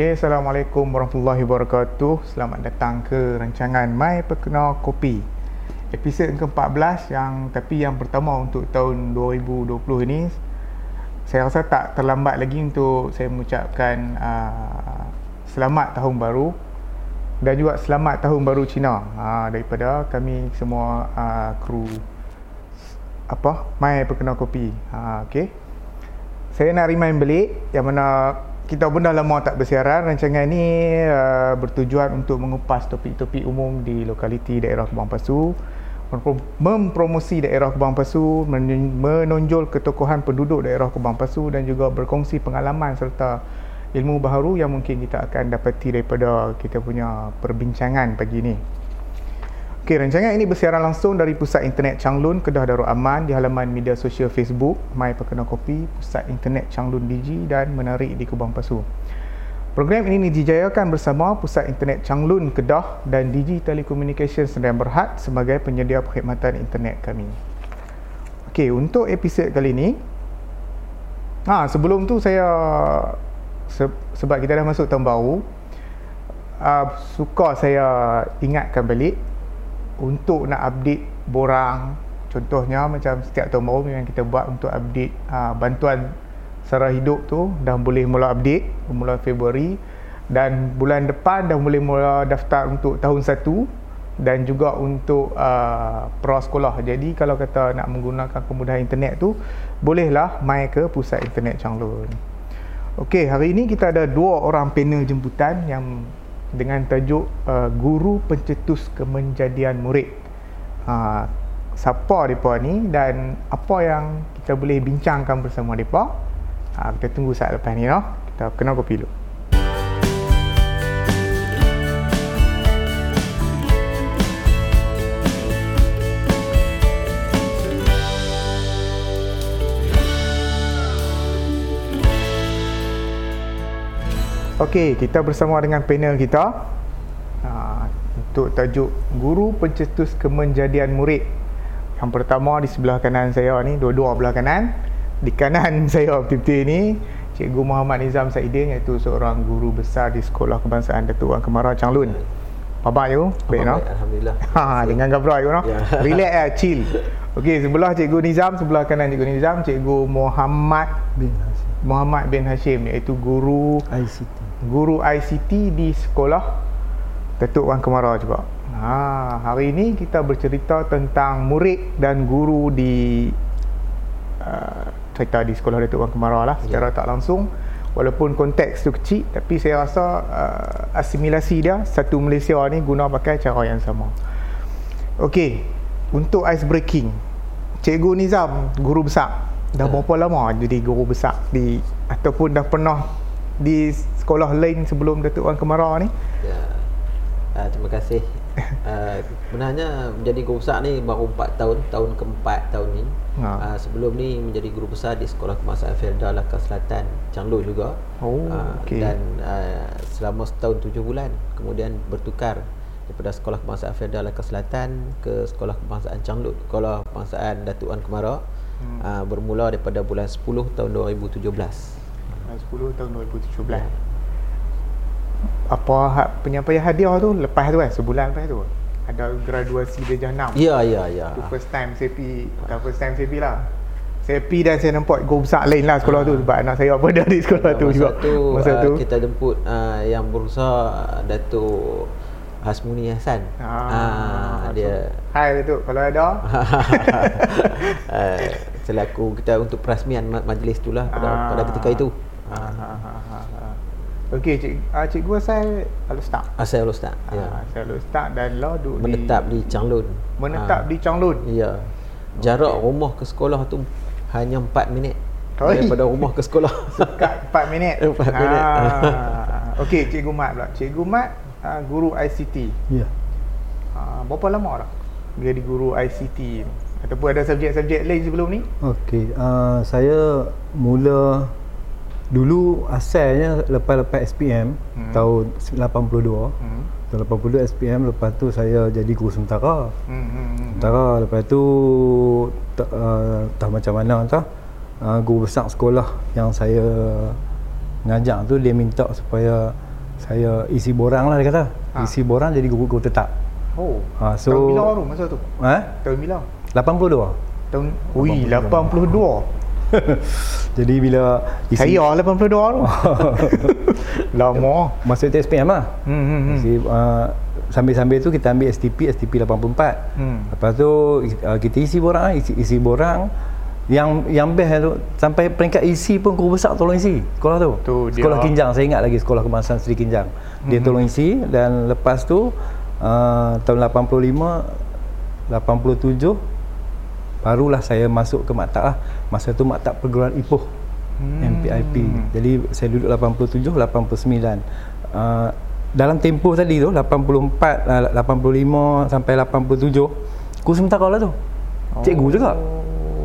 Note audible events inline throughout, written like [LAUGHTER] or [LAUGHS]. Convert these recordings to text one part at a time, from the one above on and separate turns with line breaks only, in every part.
Okay, Assalamualaikum warahmatullahi wabarakatuh. Selamat datang ke rancangan My Perkena Kopi. Episod ke-14 yang tapi yang pertama untuk tahun 2020 ini saya rasa tak terlambat lagi untuk saya mengucapkan uh, selamat tahun baru dan juga selamat tahun baru Cina uh, daripada kami semua uh, kru apa My Perkena Kopi. Uh, okay. Saya nak remind balik yang mana kita pun dah lama tak bersiaran. Rancangan ni uh, bertujuan untuk mengupas topik-topik umum di lokaliti daerah Kebang Pasu. Mempromosi daerah Kebang Pasu menonjol ketokohan penduduk daerah Kebang Pasu dan juga berkongsi pengalaman serta ilmu baharu yang mungkin kita akan dapati daripada kita punya perbincangan pagi ni Okey, rancangan ini bersiaran langsung dari Pusat Internet Changlun, Kedah Darul Aman di halaman media sosial Facebook My Perkena Kopi, Pusat Internet Changlun Digi dan Menarik di Kubang Pasu. Program ini dijayakan bersama Pusat Internet Changlun Kedah dan Digi Telecommunication Sdn Berhad sebagai penyedia perkhidmatan internet kami. Okey, untuk episod kali ini ha, sebelum tu saya se- sebab kita dah masuk tahun baru uh, suka saya ingatkan balik untuk nak update borang contohnya macam setiap tahun baru yang kita buat untuk update uh, bantuan sara hidup tu dah boleh mula update mula Februari dan bulan depan dah boleh mula daftar untuk tahun 1 dan juga untuk uh, sekolah. Jadi kalau kata nak menggunakan kemudahan internet tu bolehlah mai ke pusat internet Changlun. Okey, hari ini kita ada dua orang panel jemputan yang dengan tajuk uh, guru pencetus kemenjadian murid. Ha, siapa depa ni dan apa yang kita boleh bincangkan bersama depa? Ha, kita tunggu saat lepas ni noh. Kita kenal kopi dulu. Okey, kita bersama dengan panel kita uh, untuk tajuk Guru Pencetus Kemenjadian Murid. Yang pertama di sebelah kanan saya ni, dua-dua belah kanan. Di kanan [LAUGHS] saya betul-betul ni, Cikgu Muhammad Nizam Saidin iaitu seorang guru besar di Sekolah Kebangsaan Datuk Wan Kemara Changlun. Apa you?
Baik no? Alhamdulillah. [LAUGHS]
Ha, dengan gabra you no. Ya. [LAUGHS] Relax ya, chill. Okey, sebelah Cikgu Nizam, sebelah kanan Cikgu Nizam, Cikgu Muhammad bin Hashim. Muhammad bin Hashim iaitu guru ICT guru ICT di sekolah Datuk Wan Kemara juga. Ha, hari ini kita bercerita tentang murid dan guru di uh, cerita di sekolah Datuk Wan Kemara lah secara ya. tak langsung. Walaupun konteks tu kecil tapi saya rasa uh, asimilasi dia satu Malaysia ni guna pakai cara yang sama. Okey, untuk ice breaking. Cikgu Nizam, guru besar. Dah ya. berapa lama jadi guru besar di ataupun dah pernah di sekolah lain sebelum Datuk Wan Kemara ni? Ya.
Uh, terima kasih. Uh, [LAUGHS] sebenarnya menjadi guru besar ni baru 4 tahun, tahun keempat tahun ni. Ha. Uh, sebelum ni menjadi guru besar di Sekolah Kebangsaan Felda Laka Selatan, Changlun juga. Oh, uh, okay. Dan uh, selama setahun tujuh bulan. Kemudian bertukar daripada Sekolah Kebangsaan Felda Laka Selatan ke Sekolah Kebangsaan Changlun, Sekolah Kebangsaan Datuk Wan Kemara. Hmm. Uh, bermula daripada bulan 10 tahun 2017.
10 tahun 2017 yeah. Apa ha, penyampaian hadiah tu lepas tu kan sebulan lepas tu ada graduasi darjah 6
ya ya ya
tu first time saya pi bukan first time saya pi lah saya pi dan saya nampak go besar lain lah sekolah ha. tu sebab anak saya apa dari sekolah
ya,
tu juga
tu, [LAUGHS] masa uh, tu kita jemput uh, yang berusaha Datuk Hasmuni Hasan.
Ah, ah dia. Hai Datuk, kalau ada.
uh, [LAUGHS] selaku kita untuk perasmian majlis itulah pada ah. pada ketika itu. Ha, ha,
ha, ha. Okey, cik, uh, cikgu asal Al-Ustaz?
Asal Al-Ustaz,
uh, ya. Asal Al-Ustaz dan lo duduk
Menetap di, di Changlun.
Menetap uh, di Changlun?
Ya. Jarak okay. rumah ke sekolah tu hanya 4 minit. Oi. Daripada rumah ke sekolah. [LAUGHS]
Sekat 4 minit? [LAUGHS] 4 minit. Ah. [LAUGHS] Okey, Cikgu Mat pula. Cikgu Mat, uh, guru ICT. Ya. Uh, berapa lama dah jadi guru ICT? Ataupun ada subjek-subjek lain sebelum ni?
Okey, uh, saya mula Dulu asalnya lepas-lepas SPM hmm. tahun 82. Hmm. Tahun 82 SPM lepas tu saya jadi guru sementara. Hmm. hmm, hmm sementara lepas tu tak, uh, tak macam mana entah uh, guru besar sekolah yang saya ngajak tu dia minta supaya saya isi borang lah dia kata ha. isi borang jadi guru, guru tetap
oh ha, so tahun bila baru masa tu ha? tahun bila
82
tahun ui 82 [LAUGHS]
jadi bila
isi saya 82 tu [LAUGHS] lama
masa tu SPM lah hmm, hmm, hmm. Isi, uh, sambil-sambil tu kita ambil STP STP 84 hmm. lepas tu uh, kita isi borang isi, isi borang yang yang best tu sampai peringkat isi pun guru besar tolong isi sekolah tu, tu sekolah dia. Kinjang saya ingat lagi sekolah kebangsaan Seri Kinjang dia hmm. tolong isi dan lepas tu uh, tahun 85 87 barulah saya masuk ke maktab lah. Masa tu maktab perguruan Ipoh hmm. MPIP jadi saya duduk 87 89 uh, dalam tempoh tadi tu 84 uh, 85 sampai 87 kursus sementara lah tu. Oh. cikgu juga.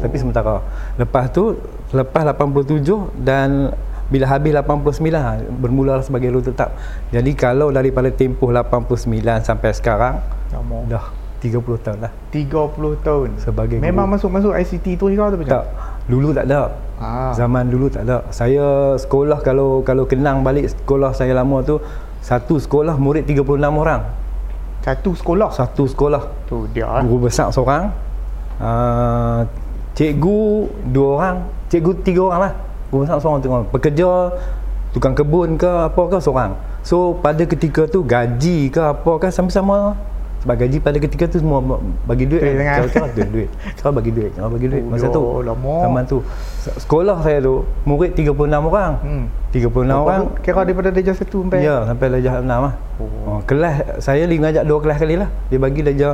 Tapi sementara lepas tu lepas 87 dan bila habis 89 ha, bermula sebagai lulus tetap. Jadi kalau daripada tempoh 89 sampai sekarang dah 30 tahun lah.
30 tahun.
Sebagai
memang masuk-masuk ICT tu juga tu
macam? tak. Dulu tak ada. Ha. zaman dulu tak ada. Saya sekolah kalau kalau kenang balik sekolah saya lama tu satu sekolah murid 36 orang.
Satu sekolah?
satu sekolah.
Tu dia
guru besar seorang. Uh, cikgu dua orang. Cikgu tiga orang lah. Guru besar seorang tengok pekerja tukang kebun ke apa ke seorang. So pada ketika tu gaji ke apa ke sama-sama sebab gaji pada ketika tu semua bagi duit kan kau tu duit kau bagi duit kau bagi duit masa tu zaman tu sekolah saya tu murid 36 orang hmm. 36 Berapa orang
kira daripada darjah 1 sampai
ya sampai darjah 6 lah oh. oh. kelas saya lima ajak dua kelas kali lah dia bagi darjah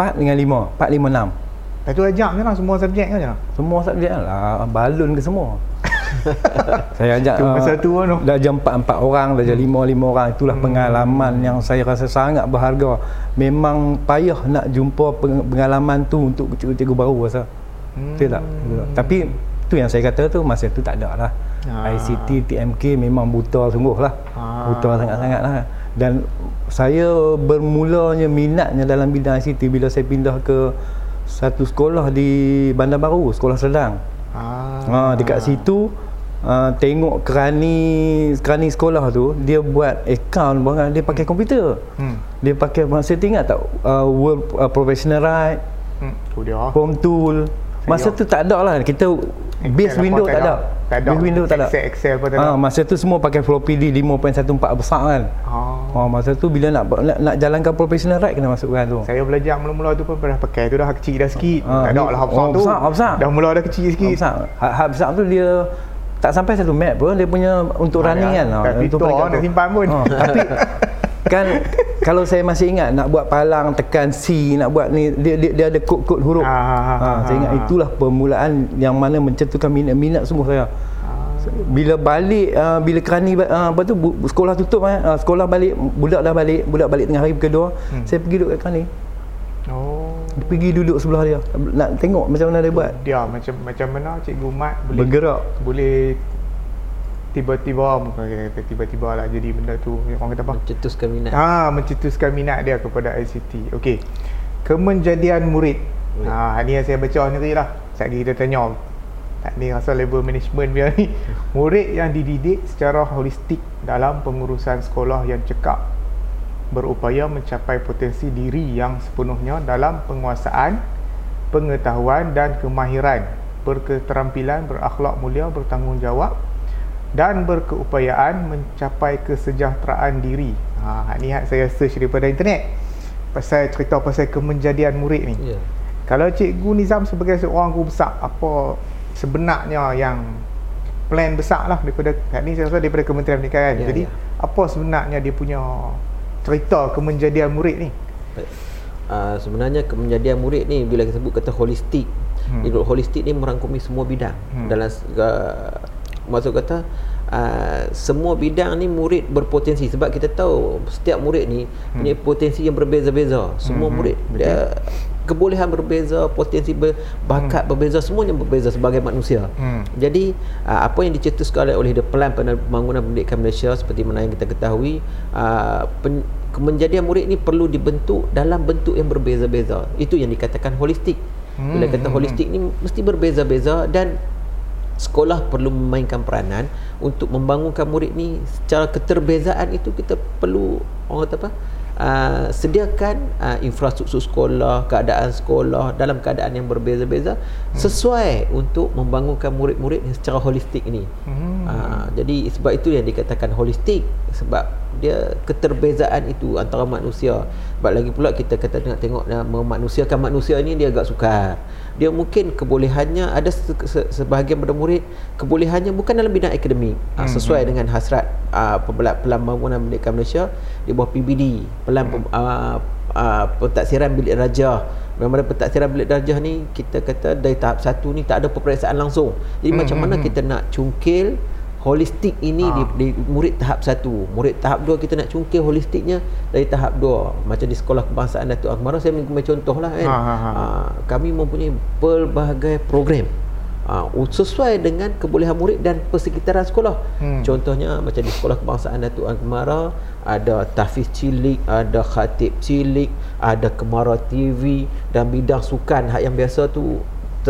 4 dengan 5 4 5 6
Lepas tu ajak je lah semua subjek je?
Semua subjek lah. Balun ke semua. [LAUGHS] saya ajak
uh, masa tu kan
dah jam 4 4 orang dah jam 5 5 orang itulah hmm. pengalaman yang saya rasa sangat berharga memang payah nak jumpa pengalaman tu untuk cikgu-cikgu baru rasa hmm. betul tak tapi tu yang saya kata tu masa tu tak ada lah ha. ICT TMK memang buta sungguh lah ha. buta sangat-sangat lah dan saya bermulanya minatnya dalam bidang ICT bila saya pindah ke satu sekolah di Bandar Baru, sekolah sedang. Ah. Ha, dekat situ uh, tengok kerani kerani sekolah tu dia buat account barang dia pakai komputer. Hmm. Dia pakai masa ingat tak uh, World uh, Professional Right. Hmm. Oh dia. Home tool. Masa tu tak ada lah kita base window tak ada. Tak ada. Base window tak ada. Excel, Excel pun tak ada. Ha, masa tu semua pakai floppy D 5.14 besar kan. Oh. Ha, masa tu bila nak nak, nak jalankan professional right kena masukkan tu.
Saya belajar mula-mula tu pun pernah pakai tu dah kecil dah sikit. Ha, tak ada lah besar oh, tu.
Besar, besar.
Dah mula dah kecil sikit.
besar. Hak besar tu dia tak sampai satu map pun dia punya untuk ha, running ya. kan.
Tak untuk nak simpan pun. Ha, tapi [LAUGHS]
kan kalau saya masih ingat nak buat palang tekan C nak buat ni dia dia, dia ada kod-kod huruf. Ha, ha, ha, ha, saya ingat itulah permulaan yang mana mencetuskan minat-minat semua saya. Bila balik uh, bila kerani uh, apa tu sekolah tutup eh uh, sekolah balik budak dah balik budak balik tengah hari kedua hmm. saya pergi duduk kat kerani. Oh. Pergi duduk sebelah dia nak tengok macam mana dia buat.
Dia macam macam mana cikgu Mat boleh
bergerak
boleh tiba-tiba tiba-tiba lah jadi benda tu orang kata apa?
Mencetuskan minat.
Ha, mencetuskan minat dia kepada ICT okey. Kemenjadian murid. Ah ha, ni yang saya baca ni lah. Sekejap kita tanya. Tak ni rasa level management dia ni. [LAUGHS] Murid yang dididik secara holistik dalam pengurusan sekolah yang cekap. Berupaya mencapai potensi diri yang sepenuhnya dalam penguasaan pengetahuan dan kemahiran. Berketerampilan berakhlak mulia bertanggungjawab dan berkeupayaan mencapai kesejahteraan diri. Ha, ni saya search daripada internet. Pasal cerita pasal kemenjadian murid ni. Yeah. Kalau Cikgu Nizam sebagai seorang guru besar, apa sebenarnya yang plan besar lah daripada kat ni saya rasa daripada Kementerian Pendidikan kan. Yeah, Jadi yeah. apa sebenarnya dia punya cerita kemenjadian murid ni?
Uh, sebenarnya kemenjadian murid ni bila kita sebut kata holistik. Hmm. Holistik ni merangkumi semua bidang hmm. dalam uh, maksud kata uh, semua bidang ni murid berpotensi sebab kita tahu setiap murid ni hmm. punya potensi yang berbeza-beza semua hmm. murid dia kebolehan berbeza potensi ber, bakat hmm. berbeza semuanya berbeza sebagai manusia hmm. jadi uh, apa yang dicetuskan oleh the plan pembangunan pendidikan Malaysia seperti mana yang kita ketahui uh, pen, kemenjadian murid ni perlu dibentuk dalam bentuk yang berbeza-beza itu yang dikatakan holistik bila kata hmm. holistik ni mesti berbeza-beza dan sekolah perlu memainkan peranan untuk membangunkan murid ni secara keterbezaan itu kita perlu orang kata apa uh, sediakan uh, infrastruktur sekolah, keadaan sekolah dalam keadaan yang berbeza-beza hmm. sesuai untuk membangunkan murid-murid secara holistik ini. Hmm. Uh, jadi sebab itu yang dikatakan holistik sebab dia keterbezaan itu antara manusia. Sebab lagi pula kita kata tengok tengok memanusiakan manusia ini dia agak sukar dia mungkin kebolehannya ada se- se- sebahagian pada murid kebolehannya bukan dalam bidang akademik ah, hmm. sesuai hmm. dengan hasrat uh, pelan pembangunan pendidikan Malaysia di bawah PBD pelan hmm. uh, uh, pentaksiran bilik darjah memang pentaksiran bilik darjah ni kita kata dari tahap satu ni tak ada peperiksaan langsung jadi hmm. macam mana hmm, hmm. kita nak cungkil holistik ini ha. di, di murid tahap satu murid tahap dua kita nak cungkil holistiknya dari tahap dua macam di sekolah kebangsaan Datuk Akmal saya mengambil contoh lah kan ha, ha, ha. Ha, kami mempunyai pelbagai program ha, sesuai dengan kebolehan murid dan persekitaran sekolah hmm. contohnya macam di sekolah kebangsaan Datuk Akmal ada tahfiz cilik ada khatib cilik ada kemara TV dan bidang sukan yang biasa tu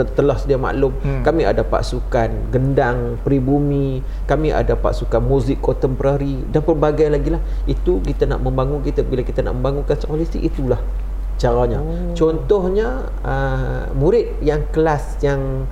telah sedia maklum hmm. kami ada pasukan gendang pribumi kami ada pasukan muzik kontemporari dan pelbagai lagi lah itu kita nak membangun kita bila kita nak membangunkan sekolah holistik itulah caranya oh. contohnya uh, murid yang kelas yang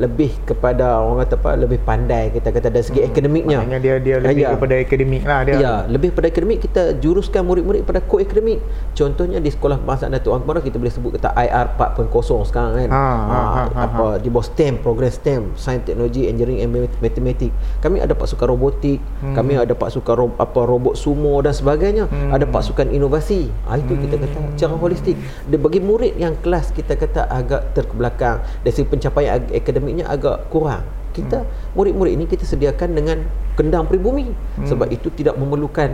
lebih kepada orang kata apa lebih pandai kita kata dari segi hmm. akademiknya
maknanya dia dia lebih ya. kepada akademik lah dia
ya lebih pada akademik kita juruskan murid-murid pada ko akademik contohnya di sekolah bahasa Datuk Angkara kita boleh sebut kata IR 4.0 sekarang kan ha, ha, ha, ha, apa ha. di bawah STEM program STEM Science Technology Engineering and Mathematics kami ada pasukan robotik hmm. kami ada pasukan ro- apa robot sumo dan sebagainya hmm. ada pasukan inovasi ha, itu hmm. kita kata cara holistik dia bagi murid yang kelas kita kata agak terkebelakang dari segi pencapaian akademik akademiknya agak kurang kita hmm. murid-murid ini kita sediakan dengan gendang pribumi hmm. sebab itu tidak memerlukan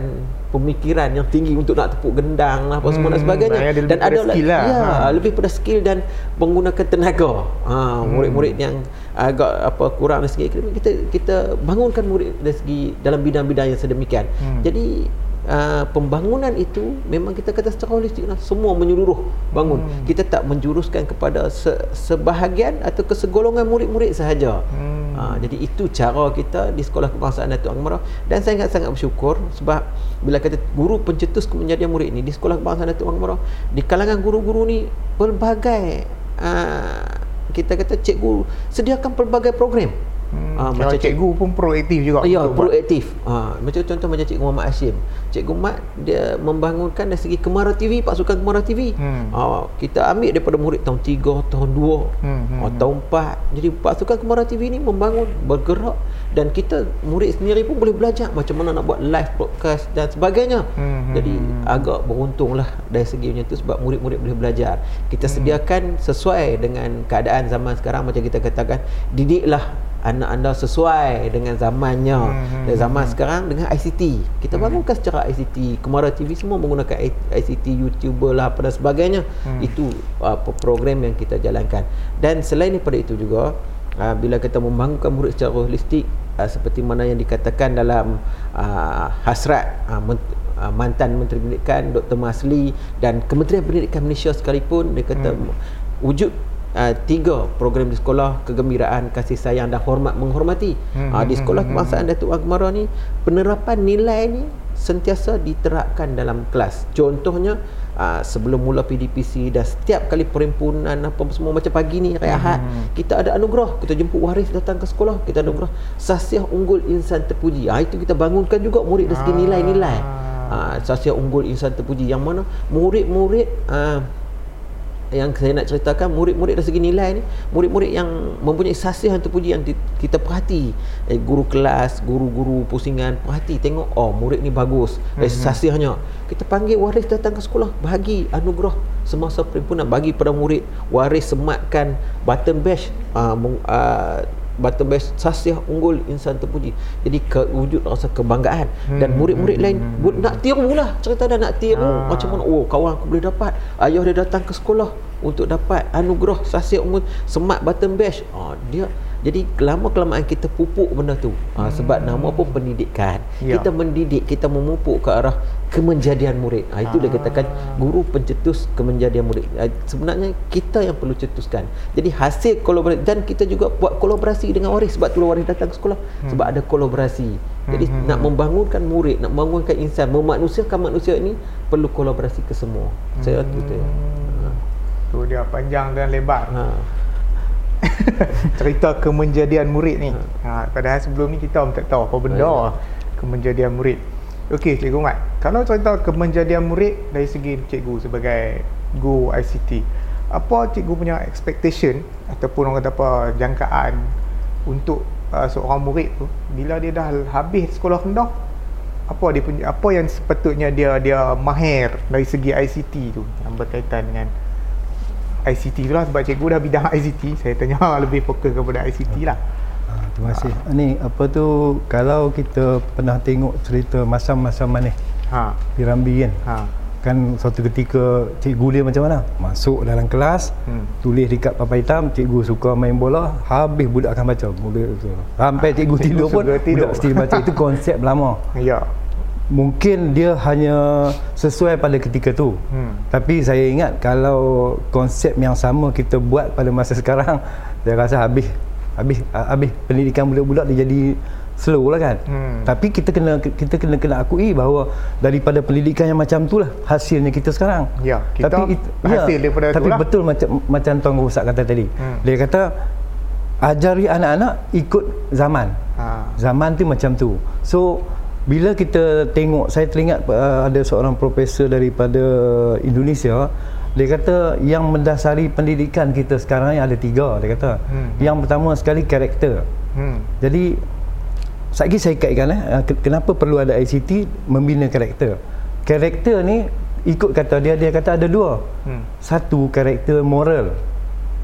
pemikiran yang tinggi untuk nak tepuk gendang lah apa semua dan hmm. sebagainya
dan ada lah.
ya ha. lebih pada skill dan menggunakan tenaga ha, hmm. murid-murid yang agak apa kurang dari segi akademik kita kita bangunkan murid dari segi dalam bidang-bidang yang sedemikian hmm. jadi Uh, pembangunan itu memang kita kata secara holistik lah. semua menyeluruh bangun hmm. kita tak menjuruskan kepada se- sebahagian atau kesegolongan murid-murid sahaja hmm. uh, jadi itu cara kita di sekolah kebangsaan Datuk Angmarah dan saya sangat-sangat bersyukur sebab bila kata guru pencetus kemenjadian murid ni di sekolah kebangsaan Datuk Angmarah di kalangan guru-guru ni pelbagai uh, kita kata cikgu sediakan pelbagai program
Hmm, uh, macam cikgu pun proaktif juga.
Ya, proaktif. Uh, macam contoh macam cikgu Muhammad Hashim. Cikgu Mat dia membangunkan dari segi Kemara TV, pasukan Kemara TV. Hmm. Uh, kita ambil daripada murid tahun 3, tahun 2, hmm, hmm, uh, tahun 4. Jadi pasukan Kemara TV ni membangun, bergerak dan kita murid sendiri pun boleh belajar macam mana nak buat live broadcast dan sebagainya. Hmm, Jadi hmm. agak beruntunglah dari segi macam tu sebab murid-murid boleh belajar. Kita hmm. sediakan sesuai dengan keadaan zaman sekarang macam kita katakan didiklah anak anda sesuai dengan zamannya hmm, dan zaman hmm. sekarang dengan ICT kita hmm. bangunkan secara ICT Kemara TV semua menggunakan ICT YouTuber lah apa dan sebagainya hmm. itu uh, program yang kita jalankan dan selain daripada itu juga uh, bila kita membangunkan murid secara holistik uh, seperti mana yang dikatakan dalam uh, hasrat uh, uh, mantan Menteri Pendidikan Dr. Masli dan Kementerian Pendidikan Malaysia sekalipun dia kata hmm. wujud uh, tiga program di sekolah kegembiraan kasih sayang dan hormat menghormati hmm, uh, di hmm, sekolah hmm, hmm, kebangsaan Datuk Agmara ni penerapan nilai ni sentiasa diterapkan dalam kelas contohnya uh, sebelum mula PDPC dan setiap kali perhimpunan apa semua macam pagi ni Ahad hmm. kita ada anugerah. Kita jemput waris datang ke sekolah kita anugerah. Sasiah unggul insan terpuji. Uh, itu kita bangunkan juga murid dari segi nilai-nilai. Uh, sasiah unggul insan terpuji. Yang mana murid-murid uh, yang saya nak ceritakan murid-murid dari segi nilai ni murid-murid yang mempunyai sasih yang terpuji yang kita perhati. Eh, guru kelas guru-guru pusingan perhati tengok oh murid ni bagus. Dari mm-hmm. sasihnya. Kita panggil waris datang ke sekolah bahagi anugerah semasa perhimpunan. Bagi pada murid waris sematkan button badge uh, uh, button badge sasih unggul insan terpuji jadi ke, wujud rasa kebanggaan hmm. dan murid-murid lain hmm. nak tiru lah cerita dah nak tiru ah. macam mana oh kawan aku boleh dapat ayah dia datang ke sekolah untuk dapat anugerah sahsiah umum semat button bash ha, dia jadi lama kelamaan kita pupuk benda tu ha, sebab nama pun pendidikan ya. kita mendidik kita memupuk ke arah kemenjadian murid ha, itu ha. dia katakan guru pencetus kemenjadian murid ha, sebenarnya kita yang perlu cetuskan jadi hasil kolaborasi dan kita juga buat kolaborasi dengan waris sebab tu waris datang ke sekolah hmm. sebab ada kolaborasi jadi hmm. hmm nak hmm. membangunkan murid nak membangunkan insan memanusiakan manusia ini perlu kolaborasi ke semua hmm. saya tu tu ha.
tu dia panjang dan lebar ha. [LAUGHS] cerita kemenjadian murid ni. Ha. ha, padahal sebelum ni kita pun tak tahu apa benda Baik. kemenjadian murid. Okey, Cikgu Mat. Kalau cerita kemenjadian murid dari segi cikgu sebagai guru ICT, apa cikgu punya expectation ataupun orang kata apa jangkaan untuk uh, seorang murid tu bila dia dah habis sekolah rendah apa dia punya apa yang sepatutnya dia dia mahir dari segi ICT tu yang berkaitan dengan ICT tu lah sebab cikgu dah bidang [LAUGHS] ICT saya tanya [LAUGHS] lebih fokus kepada ICT lah.
Ha, terima kasih. Ha. ni apa tu kalau kita pernah tengok cerita masa-masa mana? Ha. Pirambi kan? Ha. kan suatu ketika cikgu dia macam mana? Masuk dalam kelas hmm. tulis dekat papan hitam cikgu suka main bola habis budak akan baca. Budak tu. Sampai cikgu, cikgu tidur pun tidur. budak mesti baca. Itu konsep lama. Ya mungkin dia hanya sesuai pada ketika tu hmm. tapi saya ingat kalau konsep yang sama kita buat pada masa [LAUGHS] sekarang saya rasa habis habis habis pendidikan budak-budak dia jadi slow lah kan hmm. tapi kita kena kita kena kena akui bahawa daripada pendidikan yang macam tu lah hasilnya kita sekarang
ya kita tapi it, hasil ya, daripada
tapi
lah.
betul macam macam tuan Rusak kata tadi hmm. dia kata ajari anak-anak ikut zaman ha. zaman tu macam tu so bila kita tengok saya teringat uh, ada seorang profesor daripada Indonesia dia kata yang mendasari pendidikan kita sekarang ni ada tiga dia kata. Hmm. yang pertama sekali karakter. Hmm. jadi lagi saya kaitkan eh, uh, kenapa perlu ada ICT membina karakter. Karakter ni ikut kata dia dia kata ada dua. Hmm. satu karakter moral.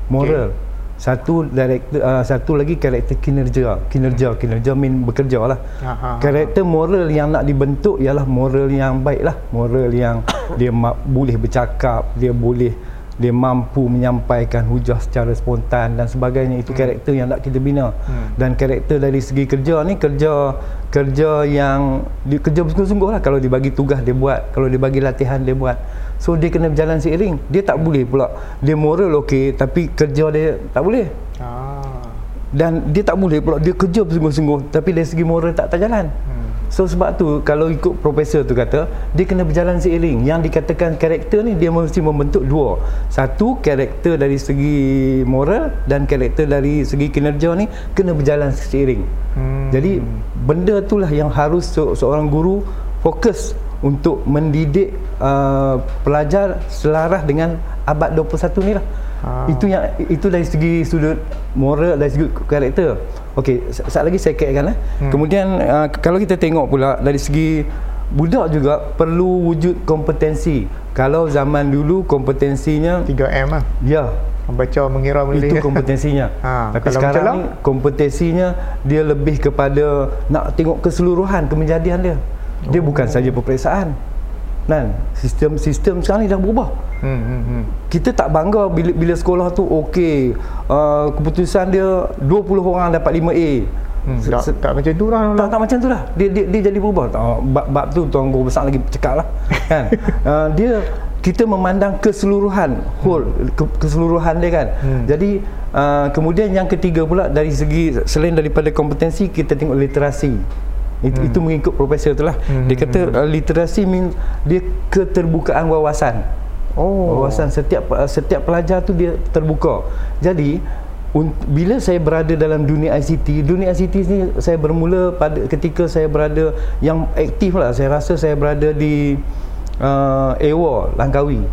Moral. Okay satu director uh, satu lagi karakter kinerja. Kinerja kinerja mean bekerja lah ha, ha, ha, karakter moral yang nak dibentuk ialah moral yang baik lah moral yang [COUGHS] dia boleh bercakap dia boleh dia mampu menyampaikan hujah secara spontan dan sebagainya. Itu hmm. karakter yang nak kita bina. Hmm. dan karakter dari segi kerja ni kerja kerja yang dia kerja bersungguh-sungguh lah kalau dibagi tugas dia buat. Kalau dibagi latihan dia buat So dia kena berjalan seiring. Dia tak boleh pula. Dia moral okey tapi kerja dia tak boleh. Ah. Dan dia tak boleh pula dia kerja bersungguh-sungguh tapi dari segi moral tak terjalan. Hmm. So sebab tu kalau ikut profesor tu kata dia kena berjalan seiring. Yang dikatakan karakter ni dia mesti membentuk dua. Satu karakter dari segi moral dan karakter dari segi kinerja ni kena berjalan seiring. Hmm. Jadi benda itulah yang harus seorang guru fokus untuk mendidik uh, pelajar selaras dengan abad 21 ni lah. Ha. Itu yang itu dari segi sudut moral dari segi karakter. Okey, sat lagi saya kaitkan eh. Hmm. Kemudian uh, kalau kita tengok pula dari segi budak juga perlu wujud kompetensi. Kalau zaman dulu kompetensinya
3M lah.
Ya.
Membaca, mengira,
menulis. Itu kompetensinya. [LAUGHS] ha. Tapi sekarang ni kompetensinya dia lebih kepada nak tengok keseluruhan kemenjadian dia dia oh. bukan saja peperiksaan. Kan? Sistem sistem sekarang ni dah berubah. Hmm, hmm, hmm. kita tak bangga bila bila sekolah tu okey uh, keputusan dia 20 orang dapat 5A
Hmm, tak, tak macam tu lah.
Tak, tak macam tu lah. Dia, dia, dia jadi berubah. Oh, bab, bab tu tuan guru besar lagi cakap lah. [LAUGHS] Kan? Uh, dia kita memandang keseluruhan whole ke, keseluruhan dia kan? Hmm. jadi uh, kemudian yang ketiga pula dari segi selain daripada kompetensi kita tengok literasi itu, hmm. itu mengikut profesor itulah. Hmm. Dia kata uh, literasi mean dia keterbukaan wawasan. Oh. Wawasan setiap uh, setiap pelajar tu dia terbuka. Jadi bila saya berada dalam dunia ICT, dunia ICT ni saya bermula pada ketika saya berada yang aktif lah. Saya rasa saya berada di uh, EWA Langkawi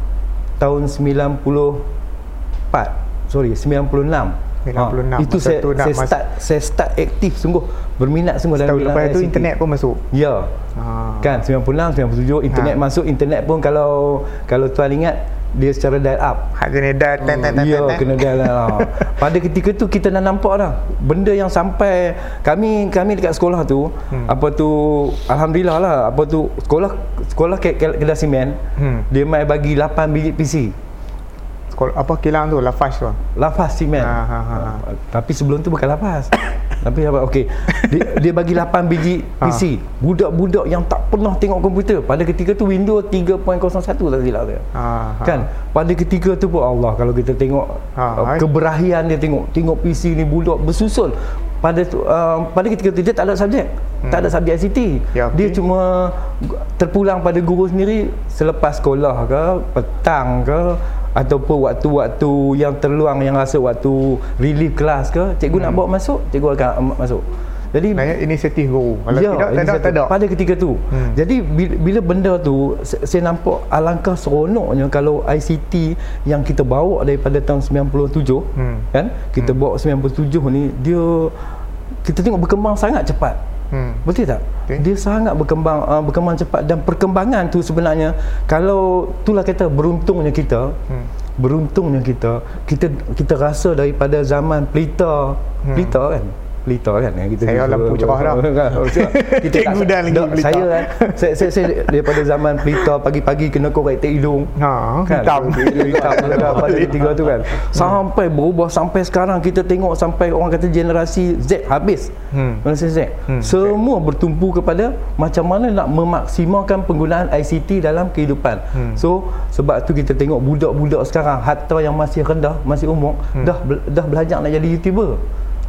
tahun 94. Sorry, 96. 96 ha, itu saya, saya start saya start aktif sungguh berminat sungguh
dalam lepas itu internet pun masuk
ya ha. kan 96 97 internet ha. masuk internet pun kalau kalau tuan ingat dia secara dial up
hak kena dial ten ten
ya kena dial lah. [LAUGHS] pada ketika tu kita dah nampak dah benda yang sampai kami kami dekat sekolah tu hmm. apa tu alhamdulillah lah apa tu sekolah sekolah ke, ke, kedai simen hmm. dia mai bagi 8 bilik PC
sekolah apa kilang tu lafaz tu
lafaz simen ha, ha, ha, ha. tapi sebelum tu bukan lafaz tapi apa okey dia, dia bagi 8 biji PC ha. budak-budak yang tak pernah tengok komputer pada ketika tu Windows 3.01 tak silap saya ha, ha. kan pada ketika tu pun Allah kalau kita tengok ha, uh, keberahian dia tengok tengok PC ni budak bersusun pada uh, pada ketika tu dia tak ada subjek hmm. tak ada subjek ICT ya, okay. dia cuma terpulang pada guru sendiri selepas sekolah ke petang ke ataupun waktu-waktu yang terluang yang rasa waktu relief kelas ke cikgu hmm. nak bawa masuk cikgu akan masuk
jadi Naya inisiatif guru kalau ya, tidak tak ada tak ada
pada ketika tu hmm. jadi bila, bila benda tu saya nampak alangkah seronoknya kalau ICT yang kita bawa daripada tahun 97 hmm. kan kita hmm. bawa 97 ni dia kita tengok berkembang sangat cepat Hmm. Betul tak? Okay. Dia sangat berkembang uh, berkembang cepat dan perkembangan tu sebenarnya kalau itulah kata beruntungnya kita. Hmm. Beruntungnya kita kita kita rasa daripada zaman pelita hmm. pelita kan pelita kan
kita saya lampu cerah dah
kita tak mudah lagi pelita. saya kan saya, saya, saya daripada zaman pelita pagi-pagi kena korek tek hidung.
Ha kan? hitam.
Hitam [LAUGHS] pada tiga tu kan. Sampai berubah sampai sekarang kita tengok sampai orang kata generasi Z habis. Hmm. generasi Z. Hmm. semua bertumpu kepada macam mana nak memaksimalkan penggunaan ICT dalam kehidupan. Hmm. so sebab tu kita tengok budak-budak sekarang hatta yang masih rendah masih umur hmm. dah dah belajar nak jadi youtuber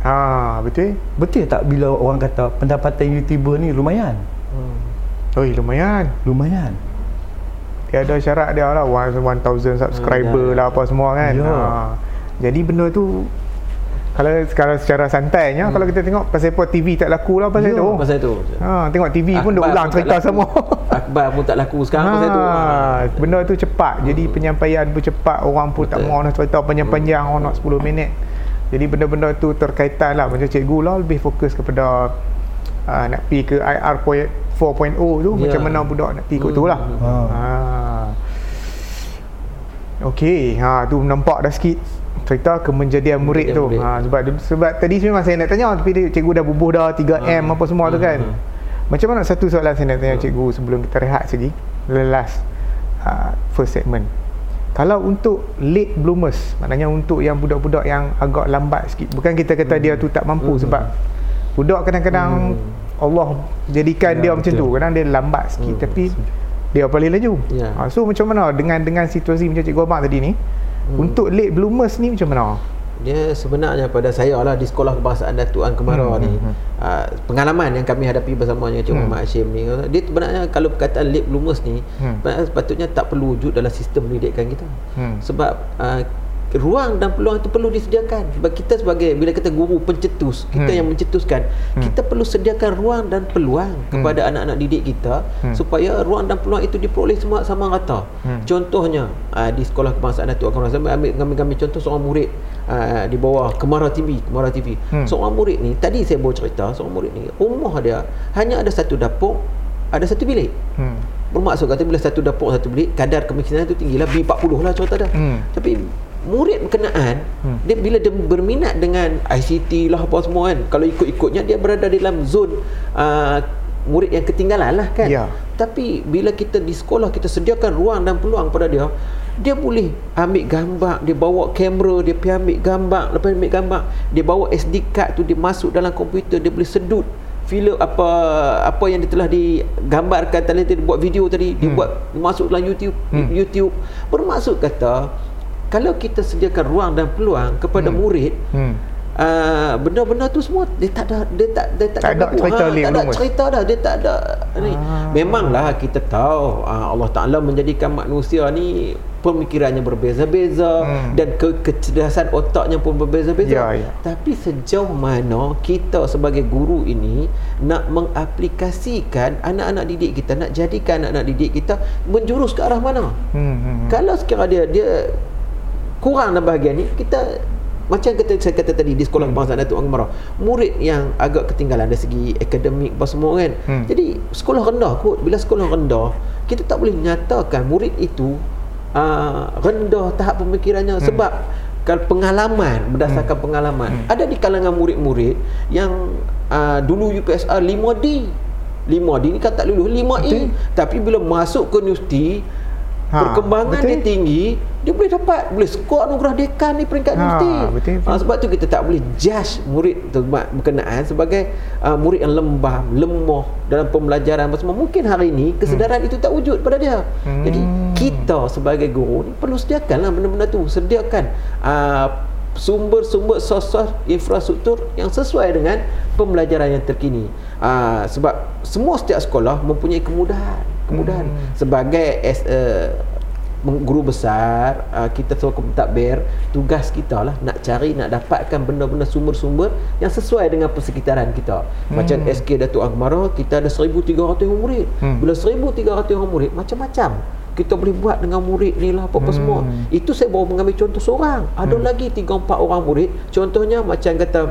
Ha, betul?
Betul tak bila orang kata pendapatan YouTuber ni lumayan?
Hmm. Oh, lumayan.
Lumayan.
Dia ada syarat dia lah 1000 subscriber hmm, lah apa semua kan. Ya. Ha. Jadi benda tu kalau sekarang secara santainya hmm. kalau kita tengok pasal apa TV tak laku lah pasal ya, tu.
Pasal tu.
Ha, tengok TV pun dah ulang cerita semua.
Akbar pun tak laku sekarang ha, pasal tu. Ha.
Benda tu cepat. Jadi hmm. penyampaian pun cepat. Orang pun Betul. tak mau nak cerita panjang-panjang. Hmm. Orang nak 10 minit. Jadi benda-benda tu terkaitan lah Macam cikgu lah lebih fokus kepada uh, Nak pergi ke IR 4.0 tu yeah. Macam mana budak nak pergi ikut tu lah hmm. ha. Okay, ha, tu nampak dah sikit cerita kemenjadian murid tu. Ha, sebab sebab tadi memang saya nak tanya tapi dia, cikgu dah bubuh dah 3M hmm. apa semua tu kan. Hmm. Macam mana satu soalan saya nak tanya cikgu sebelum kita rehat sekejap. Last uh, first segment kalau untuk late bloomers maknanya untuk yang budak-budak yang agak lambat sikit bukan kita kata hmm. dia tu tak mampu hmm. sebab budak kadang-kadang hmm. Allah jadikan ya, dia betul. macam tu kadang dia lambat sikit hmm. tapi dia paling laju ya. ha, so macam mana dengan dengan situasi macam Cikgu Abang tadi ni hmm. untuk late bloomers ni macam mana
dia sebenarnya pada saya lah di sekolah kebangsaan Datuk An Kemarau hmm, ni hmm. Uh, pengalaman yang kami hadapi bersama dengan Cik hmm. Muhammad Hashim ni dia sebenarnya kalau perkataan late bloomers ni hmm. sepatutnya tak perlu wujud dalam sistem pendidikan kita hmm. sebab uh, ruang dan peluang itu perlu disediakan sebab kita sebagai bila kita guru pencetus kita hmm. yang mencetuskan hmm. kita perlu sediakan ruang dan peluang hmm. kepada anak-anak didik kita hmm. supaya ruang dan peluang itu diperoleh semua sama rata hmm. contohnya uh, di sekolah kebangsaan Datuk Akan Rasa ambil kami-kami contoh seorang murid uh, di bawah Kemara TV Kemara TV hmm. seorang murid ni tadi saya bawa cerita seorang murid ni rumah dia hanya ada satu dapur ada satu bilik hmm. bermaksud kata bila satu dapur satu bilik kadar kemiskinan itu tinggilah B40 lah contoh dah hmm. tapi murid berkenaan hmm. dia bila dia berminat dengan ICT lah apa semua kan kalau ikut-ikutnya dia berada dalam zon uh, murid yang ketinggalan lah kan ya. tapi bila kita di sekolah kita sediakan ruang dan peluang pada dia dia boleh ambil gambar dia bawa kamera dia pergi ambil gambar lepas ambil gambar dia bawa SD card tu dia masuk dalam komputer dia boleh sedut film apa apa yang dia telah digambarkan tadi dia buat video tadi dia hmm. buat masuk dalam YouTube hmm. YouTube bermaksud kata kalau kita sediakan ruang dan peluang kepada hmm. murid hmm. Uh, benda-benda tu semua dia tak ada dia tak dia tak,
tak ada cerita ha,
tak ada cerita dah dia tak ada ni ah. memanglah kita tahu uh, Allah Taala menjadikan manusia ni pemikirannya berbeza-beza hmm. dan ke kecerdasan otaknya pun berbeza-beza ya, ya. tapi sejauh mana kita sebagai guru ini nak mengaplikasikan anak-anak didik kita nak jadikan anak-anak didik kita menjurus ke arah mana hmm, hmm, hmm. kalau sekarang dia dia kurang dalam bahagian ni kita macam kata saya kata tadi di sekolah kebangsaan Datuk Angmarah murid yang agak ketinggalan dari segi akademik apa semua kan hmm. jadi sekolah rendah kot bila sekolah rendah kita tak boleh nyatakan murid itu uh, rendah tahap pemikirannya hmm. sebab kalau pengalaman berdasarkan hmm. pengalaman hmm. ada di kalangan murid-murid yang uh, dulu UPSR 5D 5D ni kan tak lulus 5E Betul. tapi bila masuk ke universiti ha, perkembangan betul. dia tinggi dia boleh dapat boleh skor anugerah dekan ni peringkat ha, universiti betul, betul. Ha, sebab tu kita tak boleh judge murid berkenaan sebagai uh, murid yang lembah lemah dalam pembelajaran semua mungkin hari ini kesedaran hmm. itu tak wujud pada dia hmm. jadi kita sebagai guru ni perlu sediakanlah benda-benda tu sediakan uh, sumber-sumber sosial infrastruktur yang sesuai dengan pembelajaran yang terkini uh, sebab semua setiap sekolah mempunyai kemudahan kemudahan hmm. sebagai as a guru besar uh, kita sokong mentadbir tugas kita lah nak cari nak dapatkan benda-benda sumber-sumber yang sesuai dengan persekitaran kita hmm. macam SK Datuk Agmara kita ada 1300 orang murid hmm. bila 1300 orang murid macam-macam kita boleh buat dengan murid ni lah apa-apa hmm. semua itu saya baru mengambil contoh seorang ada hmm. lagi 3-4 orang murid contohnya macam kata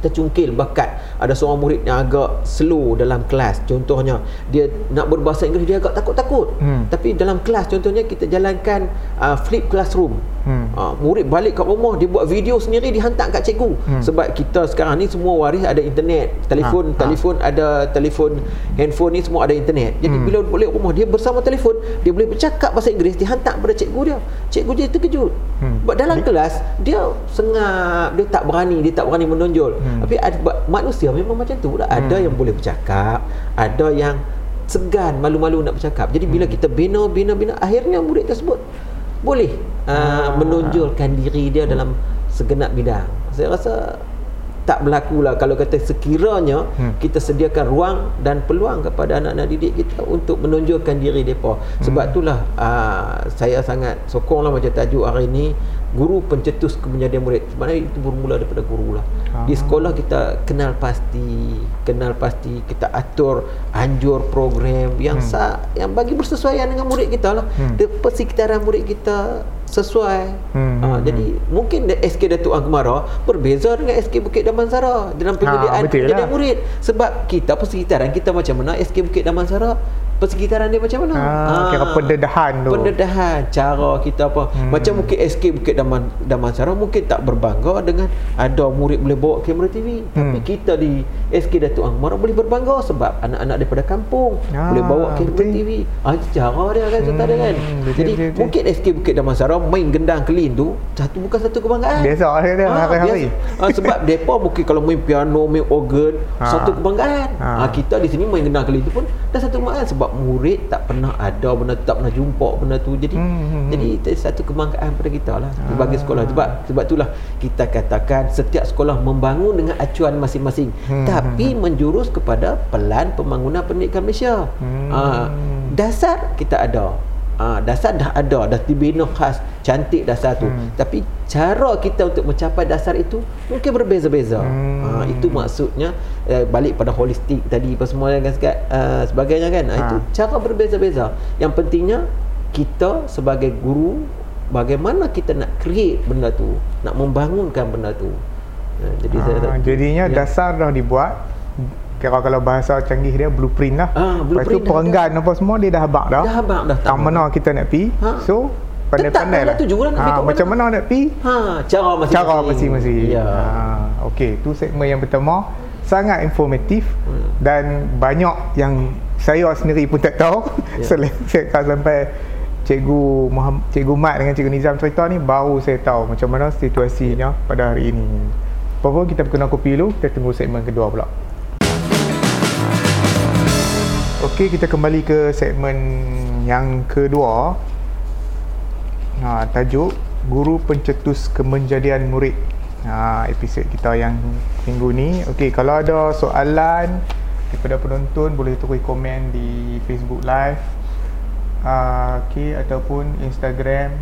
kita cungkil bakat ada seorang murid yang agak slow dalam kelas contohnya dia nak berbahasa Inggeris dia agak takut-takut hmm. tapi dalam kelas contohnya kita jalankan uh, flip classroom hmm. uh, murid balik kat rumah dia buat video sendiri dihantar kat cikgu hmm. sebab kita sekarang ni semua waris ada internet telefon ha, ha. telefon ha. ada telefon handphone ni semua ada internet jadi hmm. bila balik rumah dia bersama telefon dia boleh bercakap bahasa Inggeris dihantar kepada cikgu dia cikgu dia terkejut hmm. sebab dalam kelas dia sengap dia tak berani dia tak berani menonjol hmm. Hmm. Tapi ada, manusia memang macam tu lah. Ada hmm. yang boleh bercakap, ada yang segan, malu-malu nak bercakap. Jadi bila hmm. kita bina, bina, bina, akhirnya murid tersebut boleh uh, menonjolkan diri dia dalam segenap bidang. Saya rasa tak berlaku lah kalau kata sekiranya hmm. kita sediakan ruang dan peluang kepada anak-anak didik kita untuk menonjolkan diri mereka. Sebab hmm. itulah uh, saya sangat sokonglah macam tajuk hari ini guru pencetus kemenjadian murid sebenarnya itu bermula daripada guru lah Aha. di sekolah kita kenal pasti kenal pasti kita atur anjur program yang hmm. sah yang bagi bersesuaian dengan murid kita lah hmm. persekitaran murid kita sesuai hmm. ha, jadi mungkin SK Datuk Angkemara berbeza dengan SK Bukit Damansara dalam penyediaan ha, penyediaan lah. murid sebab kita persekitaran kita macam mana SK Bukit Damansara persekitaran dia macam mana? Ha,
ha kira pendedahan tu.
Pendedahan cara kita apa. Hmm. Macam mungkin SK Bukit Daman Damansara mungkin tak berbangga dengan ada murid boleh bawa kamera TV. Hmm. Tapi kita di SK Datuk Angmar boleh berbangga sebab anak-anak daripada kampung ha, boleh bawa kamera TV. Ah ha, cara dia kan hmm. dia kan. Betul, Jadi betul, betul. mungkin SK Bukit Damansara main gendang kelin tu satu bukan satu kebanggaan.
Biasa dia ha, hari-hari.
Ha, sebab depa mungkin kalau main piano, main organ ha. satu kebanggaan. Ha. ha. kita di sini main gendang kelin tu pun dah satu kebanggaan sebab murid tak pernah ada benda tak pernah jumpa benda tu jadi hmm, hmm, hmm. jadi itu satu kebanggaan pada kita lah ah. bagi sekolah sebab sebab itulah kita katakan setiap sekolah membangun dengan acuan masing-masing hmm, tapi hmm. menjurus kepada pelan pembangunan pendidikan Malaysia hmm. uh, dasar kita ada Ha, dasar dah ada dah dibina khas cantik dasar tu hmm. tapi cara kita untuk mencapai dasar itu mungkin berbeza-beza hmm. ha, itu maksudnya eh, balik pada holistik tadi apa semua kan uh, sebagainya kan ha. itu cara berbeza-beza yang pentingnya kita sebagai guru bagaimana kita nak create benda tu nak membangunkan benda tu
ha, jadi ha, saya jadinya ya. dasar dah dibuat Kira kalau bahasa canggih dia blueprint lah. Ah, blueprint Lepas tu perenggan apa semua dia dah habak dah.
Dah habak dah.
Tak mana kita nak pi. Ha? So pandai-pandai lah.
Lah
ha, macam mana nak pi?
Ha, cara masing-masing.
Cara masing-masing. Ya. Ha, okey, tu segmen yang pertama sangat informatif hmm. dan banyak yang saya sendiri pun tak tahu. Ya. [LAUGHS] Selain saya sampai Cikgu Muhammad, Cikgu Mat dengan Cikgu Nizam cerita ni baru saya tahu macam mana situasinya ya. pada hari ini. Apa-apa kita perkenal kopi dulu, kita tunggu segmen kedua pula. Okey, kita kembali ke segmen yang kedua. Ha, tajuk Guru Pencetus Kemenjadian Murid. Ha, episod kita yang minggu ni. Okey, kalau ada soalan daripada penonton boleh tulis komen di Facebook Live. Uh, okey ataupun Instagram,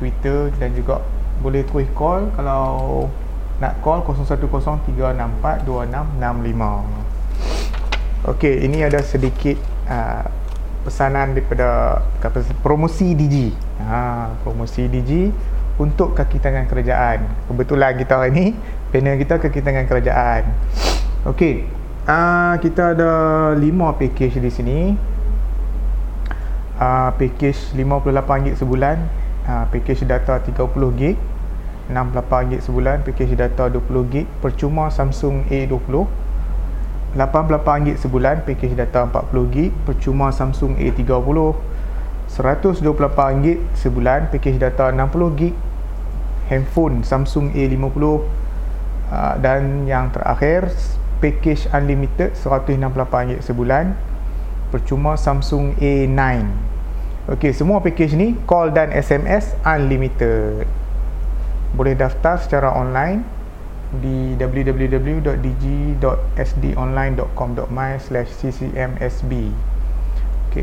Twitter dan juga boleh tulis call kalau nak call 0103642665. Okey, ini ada sedikit uh, pesanan daripada promosi DG. Ha, promosi DG untuk kaki tangan kerajaan. Kebetulan kita hari ni panel kita kaki tangan kerajaan. Okey, uh, kita ada 5 package di sini. Uh, package RM58 sebulan, uh, package data 30GB, RM68 sebulan, package data 20GB, percuma Samsung A20 RM88 sebulan package data 40GB percuma Samsung A30 RM128 sebulan package data 60GB handphone Samsung A50 uh, dan yang terakhir package unlimited RM168 sebulan percuma Samsung A9 ok semua package ni call dan SMS unlimited. Boleh daftar secara online di www.dg.sdonline.com.my slash ccmsb ok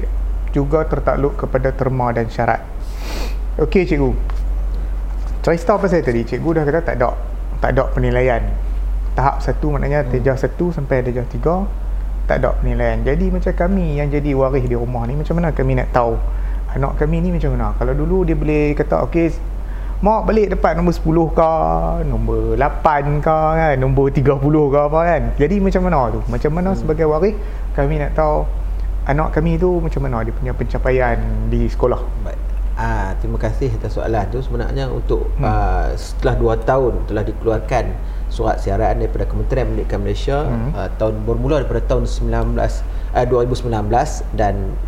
juga tertakluk kepada terma dan syarat. Ok cikgu. Try start apa saya tadi. Cikgu dah kata tak ada tak ada penilaian. Tahap satu maknanya hmm. tejah satu sampai tejah tiga tak ada penilaian. Jadi macam kami yang jadi waris di rumah ni macam mana kami nak tahu? Anak kami ni macam mana? Kalau dulu dia boleh kata ok mak balik dapat nombor 10 ke nombor 8 ke kan nombor 30 ke apa kan jadi macam mana tu macam mana hmm. sebagai waris kami nak tahu anak kami tu macam mana dia punya pencapaian di sekolah baik
Ah, terima kasih atas soalan tu sebenarnya untuk hmm. uh, setelah 2 tahun telah dikeluarkan surat siaran daripada Kementerian Pendidikan Malaysia hmm. uh, tahun bermula daripada tahun 19 uh, 2019 dan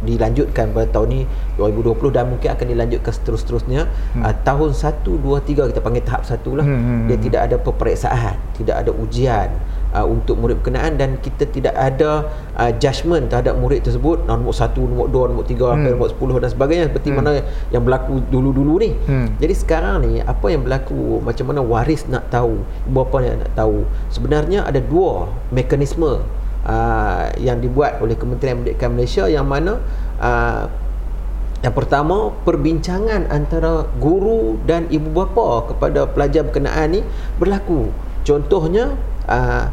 dilanjutkan pada tahun ni 2020 dan mungkin akan dilanjutkan seterus-terusnya hmm. uh, tahun 1 2 3 kita panggil tahap 1 lah hmm, hmm, hmm. dia tidak ada peperiksaan tidak ada ujian uh, untuk murid berkenaan dan kita tidak ada uh, judgement terhadap murid tersebut nombor 1 nombor 2 nombor 3 hmm. nombor 10 dan sebagainya seperti hmm. mana yang berlaku dulu-dulu ni hmm. jadi sekarang ni apa yang berlaku macam mana waris nak tahu ibu bapa yang nak tahu sebenarnya ada dua mekanisme uh, yang dibuat oleh Kementerian Pendidikan Malaysia yang mana uh, yang pertama perbincangan antara guru dan ibu bapa kepada pelajar berkenaan ni berlaku. Contohnya uh,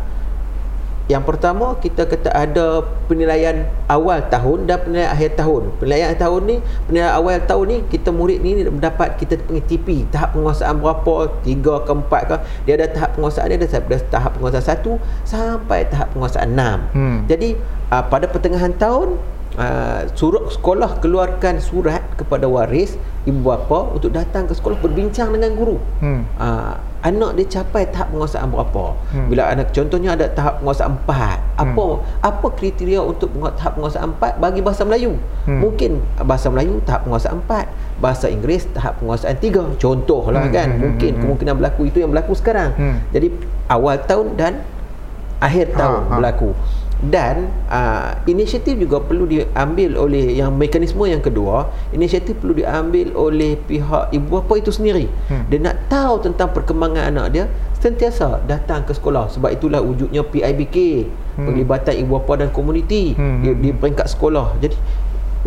yang pertama kita kata ada penilaian awal tahun dan penilaian akhir tahun. Penilaian akhir tahun ni, penilaian awal tahun ni kita murid ni dapat kita panggil TP, tahap penguasaan berapa, 3 ke 4 ke. Dia ada tahap penguasaan dia ada tahap penguasaan 1 sampai tahap penguasaan 6. Hmm. Jadi uh, pada pertengahan tahun uh, surat sekolah keluarkan surat kepada waris ibu bapa untuk datang ke sekolah berbincang dengan guru. Hmm. Uh, anak dia capai tahap penguasaan berapa hmm. bila anak contohnya ada tahap penguasaan 4 apa hmm. apa kriteria untuk tahap penguasaan 4 bagi bahasa Melayu hmm. mungkin bahasa Melayu tahap penguasaan 4 bahasa Inggeris tahap penguasaan 3 contohlah hmm. kan hmm. mungkin hmm. kemungkinan berlaku itu yang berlaku sekarang hmm. jadi awal tahun dan akhir tahun ha, ha. berlaku dan uh, inisiatif juga perlu diambil oleh yang mekanisme yang kedua inisiatif perlu diambil oleh pihak ibu bapa itu sendiri hmm. dia nak tahu tentang perkembangan anak dia sentiasa datang ke sekolah sebab itulah wujudnya PIBK hmm. penglibatan ibu bapa dan komuniti hmm. di, di peringkat sekolah jadi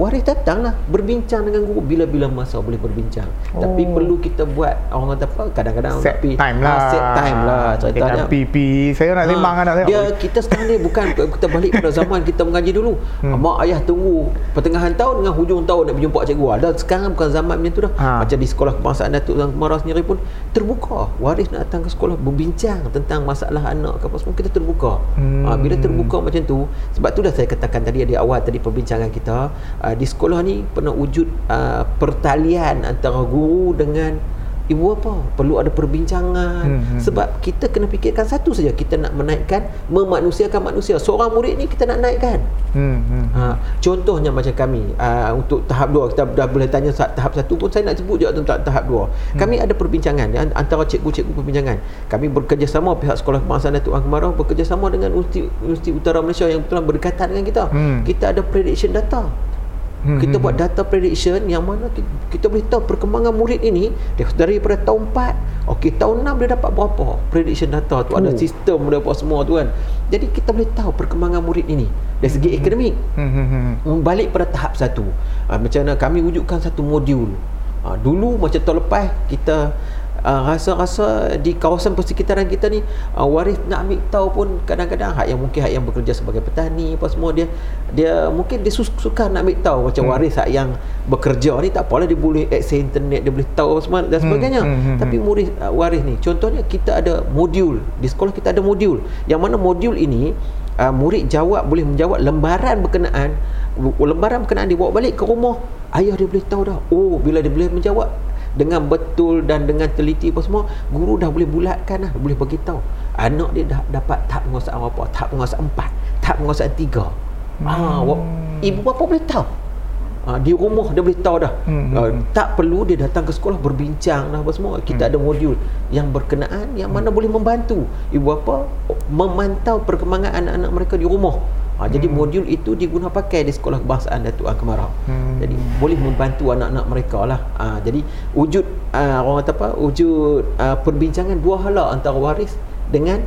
waris datanglah berbincang dengan guru. Bila-bila masa boleh berbincang. Oh. tapi perlu kita buat orang kata apa? Kadang-kadang
set tapi, time lah
ha, set time lah. Ceritanya
PP saya nak ha, sembang anak saya.
dia kita sekarang ni bukan kita balik pada zaman kita mengaji dulu. Hmm. mak ayah tunggu pertengahan tahun dengan hujung tahun nak berjumpa cikgu. Dan sekarang bukan zaman macam tu dah. Ha. macam di sekolah kebangsaan Datuk Tuan Kemarah sendiri pun terbuka. Waris nak datang ke sekolah berbincang tentang masalah anak ke apa semua kita terbuka. Hmm. ha, bila terbuka macam tu sebab tu dah saya katakan tadi di awal tadi perbincangan kita uh, di sekolah ni pernah wujud uh, pertalian antara guru dengan ibu apa perlu ada perbincangan hmm, hmm. sebab kita kena fikirkan satu saja kita nak menaikkan memanusiakan manusia seorang murid ni kita nak naikkan hmm, hmm. Ha, contohnya macam kami uh, untuk tahap dua kita dah boleh tanya tahap satu pun saya nak sebut juga tentang tahap dua hmm. kami ada perbincangan ya, antara cikgu-cikgu perbincangan kami bekerjasama pihak sekolah kebangsaan Datuk Ang Kemarau bekerjasama dengan Universiti, Universiti Utara Malaysia yang betul berdekatan dengan kita hmm. kita ada prediction data Hmm, kita hmm, buat hmm. data prediction yang mana kita, kita boleh tahu perkembangan murid ini daripada tahun 4 okey tahun 6 dia dapat berapa prediction data tu oh. ada sistem dia apa semua tu kan jadi kita boleh tahu perkembangan murid ini dari segi hmm. akademik hmm. hmm. balik pada tahap satu ha, macam mana kami wujudkan satu modul ha, dulu macam tahun lepas kita uh, rasa-rasa di kawasan persekitaran kita ni uh, waris nak ambil tahu pun kadang-kadang hak yang mungkin hak yang bekerja sebagai petani apa semua dia dia mungkin dia suka nak ambil tahu macam hmm. waris hak yang bekerja ni tak apalah dia boleh akses internet dia boleh tahu semua dan hmm, sebagainya hmm. Hmm. tapi murid uh, waris ni contohnya kita ada modul di sekolah kita ada modul yang mana modul ini uh, murid jawab boleh menjawab lembaran berkenaan lembaran berkenaan dibawa balik ke rumah ayah dia boleh tahu dah oh bila dia boleh menjawab dengan betul dan dengan teliti apa semua guru dah boleh bulatkan dah boleh bagi tahu anak dia dah dapat tahap penguasaan apa? Tahap penguasaan empat tahap penguasaan tiga. Ah, hmm. ha, ibu bapa boleh tahu ha, di rumah dia boleh tahu dah hmm. uh, tak perlu dia datang ke sekolah berbincang dah apa semua kita hmm. ada modul yang berkenaan yang mana hmm. boleh membantu ibu bapa memantau perkembangan anak-anak mereka di rumah Ha, jadi hmm. modul itu diguna pakai di sekolah kebangsaan Datuk Kemarau. Hmm. Jadi boleh membantu anak-anak mereka lah. Ha, jadi wujud uh, orang kata apa? Wujud uh, perbincangan dua hala antara waris dengan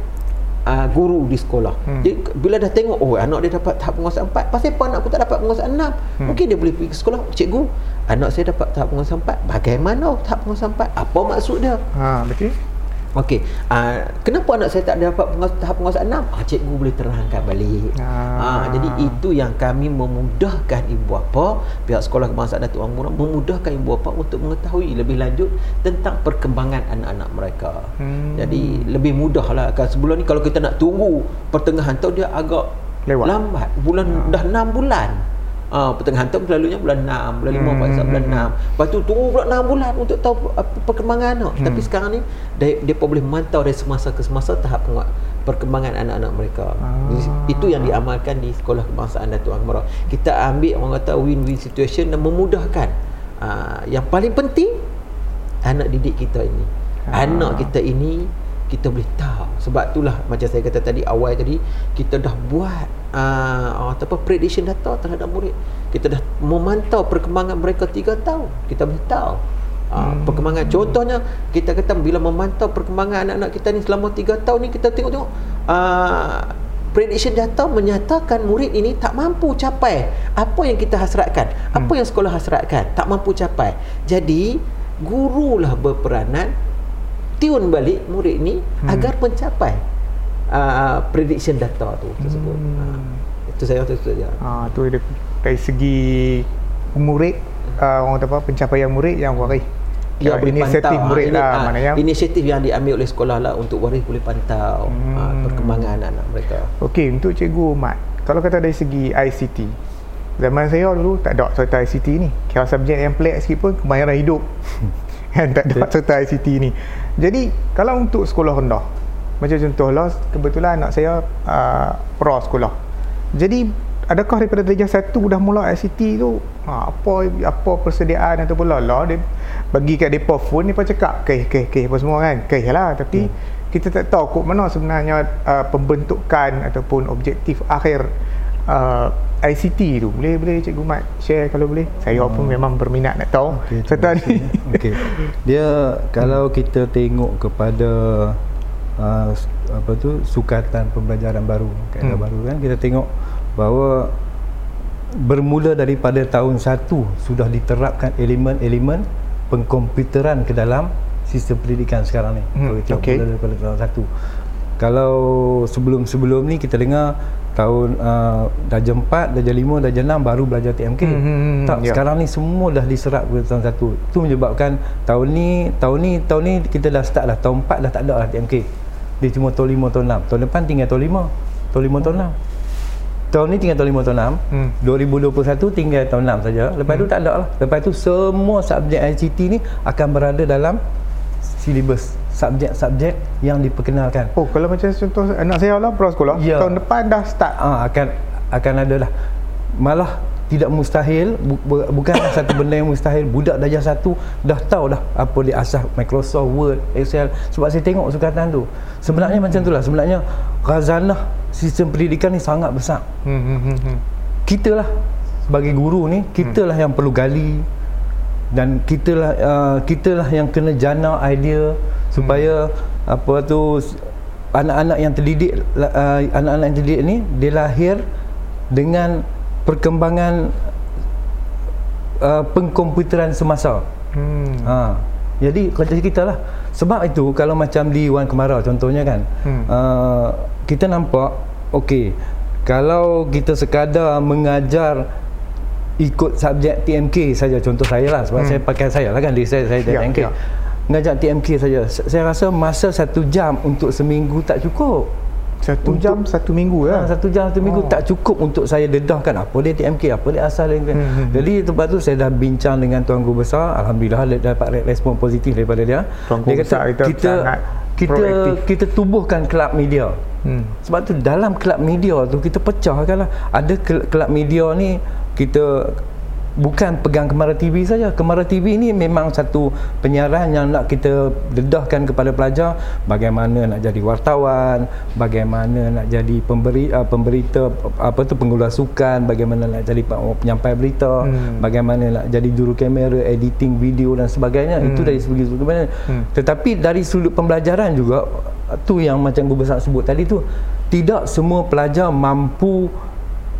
uh, guru di sekolah. Hmm. Jadi bila dah tengok oh anak dia dapat tahap penguasaan 4, pasal apa anak aku tak dapat penguasaan 6? Hmm. Mungkin dia boleh pergi ke sekolah, cikgu, anak saya dapat tahap penguasaan 4. Bagaimana tahap penguasaan 4? Apa maksud dia?
Ha, betul.
Okey, uh, kenapa anak saya tak dapat penguasa, tahap penguasaan 6? Ah, cikgu boleh terangkan balik. Ah. Uh, jadi itu yang kami memudahkan ibu bapa, pihak sekolah kebangsaan Datuk Amura memudahkan ibu bapa untuk mengetahui lebih lanjut tentang perkembangan anak-anak mereka. Hmm. Jadi lebih mudahlah kan sebelum ni kalau kita nak tunggu pertengahan tahun dia agak Lewat. lambat. Bulan ah. dah 6 bulan. Uh, pertengahan tahun selalunya bulan 6, bulan 5, hmm. bulan 6. Hmm. Lepas tu tunggu bulan 6 bulan untuk tahu perkembangan anak. Hmm. Tapi sekarang ni dia, dia pun boleh memantau dari semasa ke semasa tahap perkembangan anak-anak mereka. Ah. Itu yang diamalkan di sekolah kebangsaan Datuk Akbar. Kita ambil orang kata win-win situation dan memudahkan. Uh, yang paling penting anak didik kita ini. Ah. Anak kita ini kita boleh tahu sebab itulah macam saya kata tadi awal tadi kita dah buat uh, apa prediction data terhadap murid. Kita dah memantau perkembangan mereka 3 tahun. Kita boleh tahu. Uh, hmm. perkembangan contohnya kita kata bila memantau perkembangan anak-anak kita ni selama 3 tahun ni kita tengok-tengok uh, prediction data menyatakan murid ini tak mampu capai apa yang kita hasratkan. Apa hmm. yang sekolah hasratkan? Tak mampu capai. Jadi gurulah berperanan tune balik murid ni hmm. agar mencapai uh, prediction data tu tersebut. Hmm. Uh, itu saya waktu itu saja.
Ah tu dari segi murid uh, orang kata apa pencapaian murid yang waris
Ya, inisiatif pantau. murid ha, lah ha, yang inisiatif yang diambil oleh sekolah lah untuk waris boleh pantau hmm. ha, perkembangan anak-anak mereka.
Okey, untuk cikgu Mat, kalau kata dari segi ICT, zaman saya dulu tak ada serta ICT ni. Kira subjek yang pelik sikit pun kemahiran hidup. [LAUGHS] kan tak ada serta ICT ni. Jadi kalau untuk sekolah rendah macam contohlah kebetulan anak saya uh, pro sekolah. Jadi adakah daripada darjah satu dah mula ICT tu ha, apa apa persediaan ataupun lah lah dia bagi kat depa phone ni cakap okey okey okey apa semua kan okey lah tapi hmm. kita tak tahu kok mana sebenarnya uh, pembentukan ataupun objektif akhir uh, ICT tu boleh boleh cikgu Mat share kalau boleh saya hmm. pun memang berminat nak tahu okay, serta ni
okey dia kalau kita tengok kepada uh, apa tu sukatan pembelajaran baru kaedah hmm. baru kan kita tengok bahawa bermula daripada tahun 1 sudah diterapkan elemen-elemen pengkomputeran ke dalam sistem pendidikan sekarang ni hmm. kalau okay. daripada tahun 1 kalau sebelum-sebelum ni kita dengar tahun uh, darjah 4, darjah 5, darjah 6 baru belajar TMK. Hmm, hmm, hmm, tak, yeah. sekarang ni semua dah diserap ke tahun 1. Itu menyebabkan tahun ni, tahun ni, tahun ni kita dah start dah. Tahun 4 dah tak ada lah TMK. Dia cuma tahun 5, tahun 6. Tahun depan tinggal tahun 5. Tahun 5, tahun 6. Tahun ni tinggal tahun 5, tahun 6. Hmm. 2021 tinggal tahun 6 saja. Lepas hmm. tu tak ada lah. Lepas tu semua subjek ICT ni akan berada dalam silibus subjek-subjek yang diperkenalkan.
Oh, kalau macam contoh anak saya lah pro sekolah, ya. tahun depan dah start.
Ah, akan akan ada lah. Malah tidak mustahil bu, bu, bukan satu benda yang mustahil budak darjah satu dah tahu dah apa dia asas Microsoft Word Excel sebab saya tengok sukatan tu sebenarnya hmm. macam itulah sebenarnya khazanah sistem pendidikan ni sangat besar hmm, hmm, hmm, hmm. kita lah sebagai guru ni kita lah hmm. yang perlu gali dan kita lah uh, kita lah yang kena jana idea supaya hmm. apa tu anak-anak yang terdidik uh, anak-anak yang terdidik ni dia lahir dengan perkembangan uh, pengkomputeran semasa. Hmm. Ha. Jadi kerja kita lah. Sebab itu kalau macam di Wan Kemarau contohnya kan, hmm. uh, kita nampak okey kalau kita sekadar mengajar ikut subjek TMK saja contoh saya lah sebab hmm. saya pakai saya lah kan saya saya ya, TMK. Ya ngajak TMK saja. Saya rasa masa satu jam untuk seminggu tak cukup.
Satu untuk, jam satu minggu ya.
Ha, satu jam satu minggu oh. tak cukup untuk saya dedahkan apa dia TMK, apa dia asal dia. Hmm, hmm, hmm. Jadi tempat tu saya dah bincang dengan tuan guru besar, alhamdulillah dapat respon positif daripada dia.
Tuan dia kata kita kita
kita, kita tubuhkan kelab media. Hmm. Sebab tu dalam kelab media tu kita pecahkanlah. Ada kelab media ni kita bukan pegang Kemara TV saja. Kemara TV ini memang satu penyiaran yang nak kita dedahkan kepada pelajar bagaimana nak jadi wartawan, bagaimana nak jadi pemberi uh, pemberita apa tu pengulas sukan, bagaimana nak jadi penyampai berita, hmm. bagaimana nak jadi juru kamera, editing video dan sebagainya. Hmm. Itu dari segi sudut hmm. Tetapi dari sudut pembelajaran juga tu yang macam besar sebut tadi tu tidak semua pelajar mampu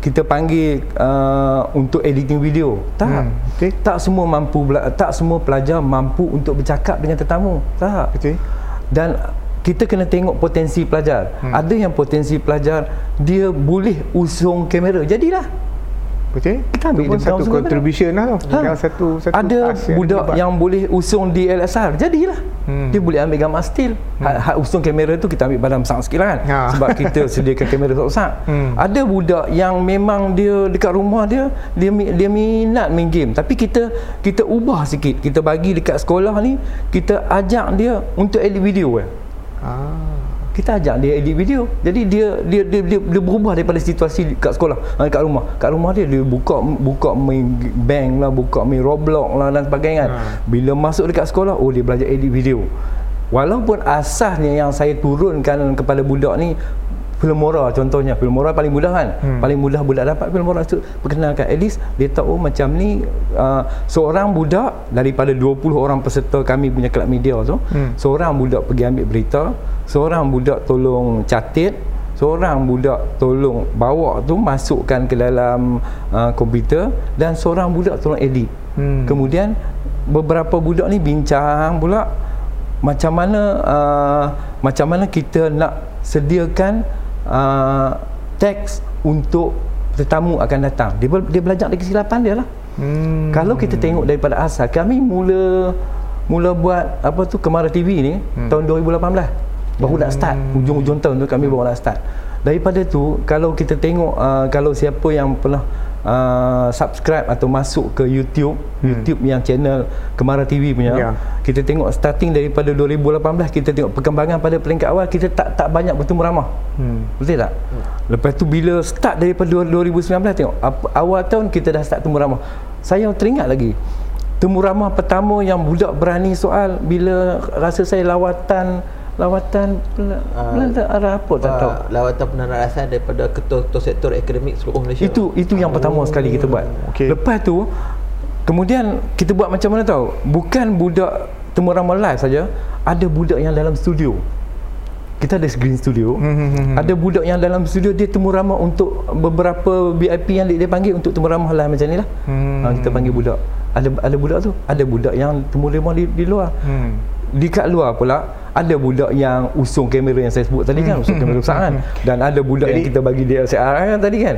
kita panggil uh, untuk editing video tak hmm. okay. tak semua mampu tak semua pelajar mampu untuk bercakap dengan tetamu tak okay. dan kita kena tengok potensi pelajar hmm. ada yang potensi pelajar dia boleh usung kamera jadilah
Betul? Kita ambil satu contribution lah tu. Ha. Satu, satu
ada budak yang, yang boleh usung di LSR. Jadilah. Hmm. Dia boleh ambil gambar still. Hmm. Hak, hak usung kamera tu kita ambil badan besar sikit lah kan. Ha. Sebab kita [LAUGHS] sediakan kamera besar. Hmm. Ada budak yang memang dia dekat rumah dia dia dia minat main game tapi kita kita ubah sikit. Kita bagi dekat sekolah ni kita ajak dia untuk edit video kan. Ah kita ajak dia edit video. Jadi dia dia dia, dia, dia berubah daripada situasi kat sekolah. Ha, kat rumah. Kat rumah dia dia buka buka main bank lah buka main roblox lah dan sebagainya hmm. bila masuk dekat sekolah oh dia belajar edit video. Walaupun asasnya yang saya turunkan kepada budak ni Filmora contohnya Filmora paling mudah kan hmm. paling mudah budak dapat Filmora tu perkenalkan at least dia tahu macam ni uh, seorang budak daripada 20 orang peserta kami punya kelab media tu hmm. seorang budak pergi ambil berita seorang budak tolong catat seorang budak tolong bawa tu masukkan ke dalam uh, komputer dan seorang budak tolong edit hmm. kemudian beberapa budak ni bincang pula macam mana uh, macam mana kita nak sediakan uh, teks untuk tetamu akan datang. Dia dia belajar dari kesilapan dia lah. Hmm. Kalau kita tengok daripada asal, kami mula mula buat apa tu Kemara TV ni hmm. tahun 2018. Baru hmm. nak start hujung-hujung tahun tu kami baru nak start. Daripada tu kalau kita tengok uh, kalau siapa yang pernah uh, subscribe atau masuk ke YouTube hmm. YouTube yang channel Kemara TV punya yeah. kita tengok starting daripada 2018 kita tengok perkembangan pada peringkat awal kita tak tak banyak bertemu ramah hmm. betul tak hmm. lepas tu bila start daripada 2019 tengok awal tahun kita dah start temu ramah saya teringat lagi temu ramah pertama yang budak berani soal bila rasa saya lawatan lawatan Belanda uh, arah apa tak uh, tahu?
lawatan penarasan daripada ketua-ketua sektor akademik seluruh Malaysia.
Itu itu yang pertama oh. sekali kita buat. Okay. lepas tu kemudian kita buat macam mana tahu? Bukan budak temu ramah live saja ada budak yang dalam studio. Kita ada green studio. Hmm, hmm, hmm, ada budak yang dalam studio dia temu ramah untuk beberapa VIP yang dia, dia panggil untuk temu ramah lah macam ni lah. Hmm. ha, kita panggil budak. Ada ada budak tu? Ada budak yang temu ramah di, di luar. Hmm. Di kat luar pula ada budak yang usung kamera yang saya sebut tadi kan usung kamera besar kan. Dan ada budak Jadi, yang kita bagi DSLR kan tadi kan.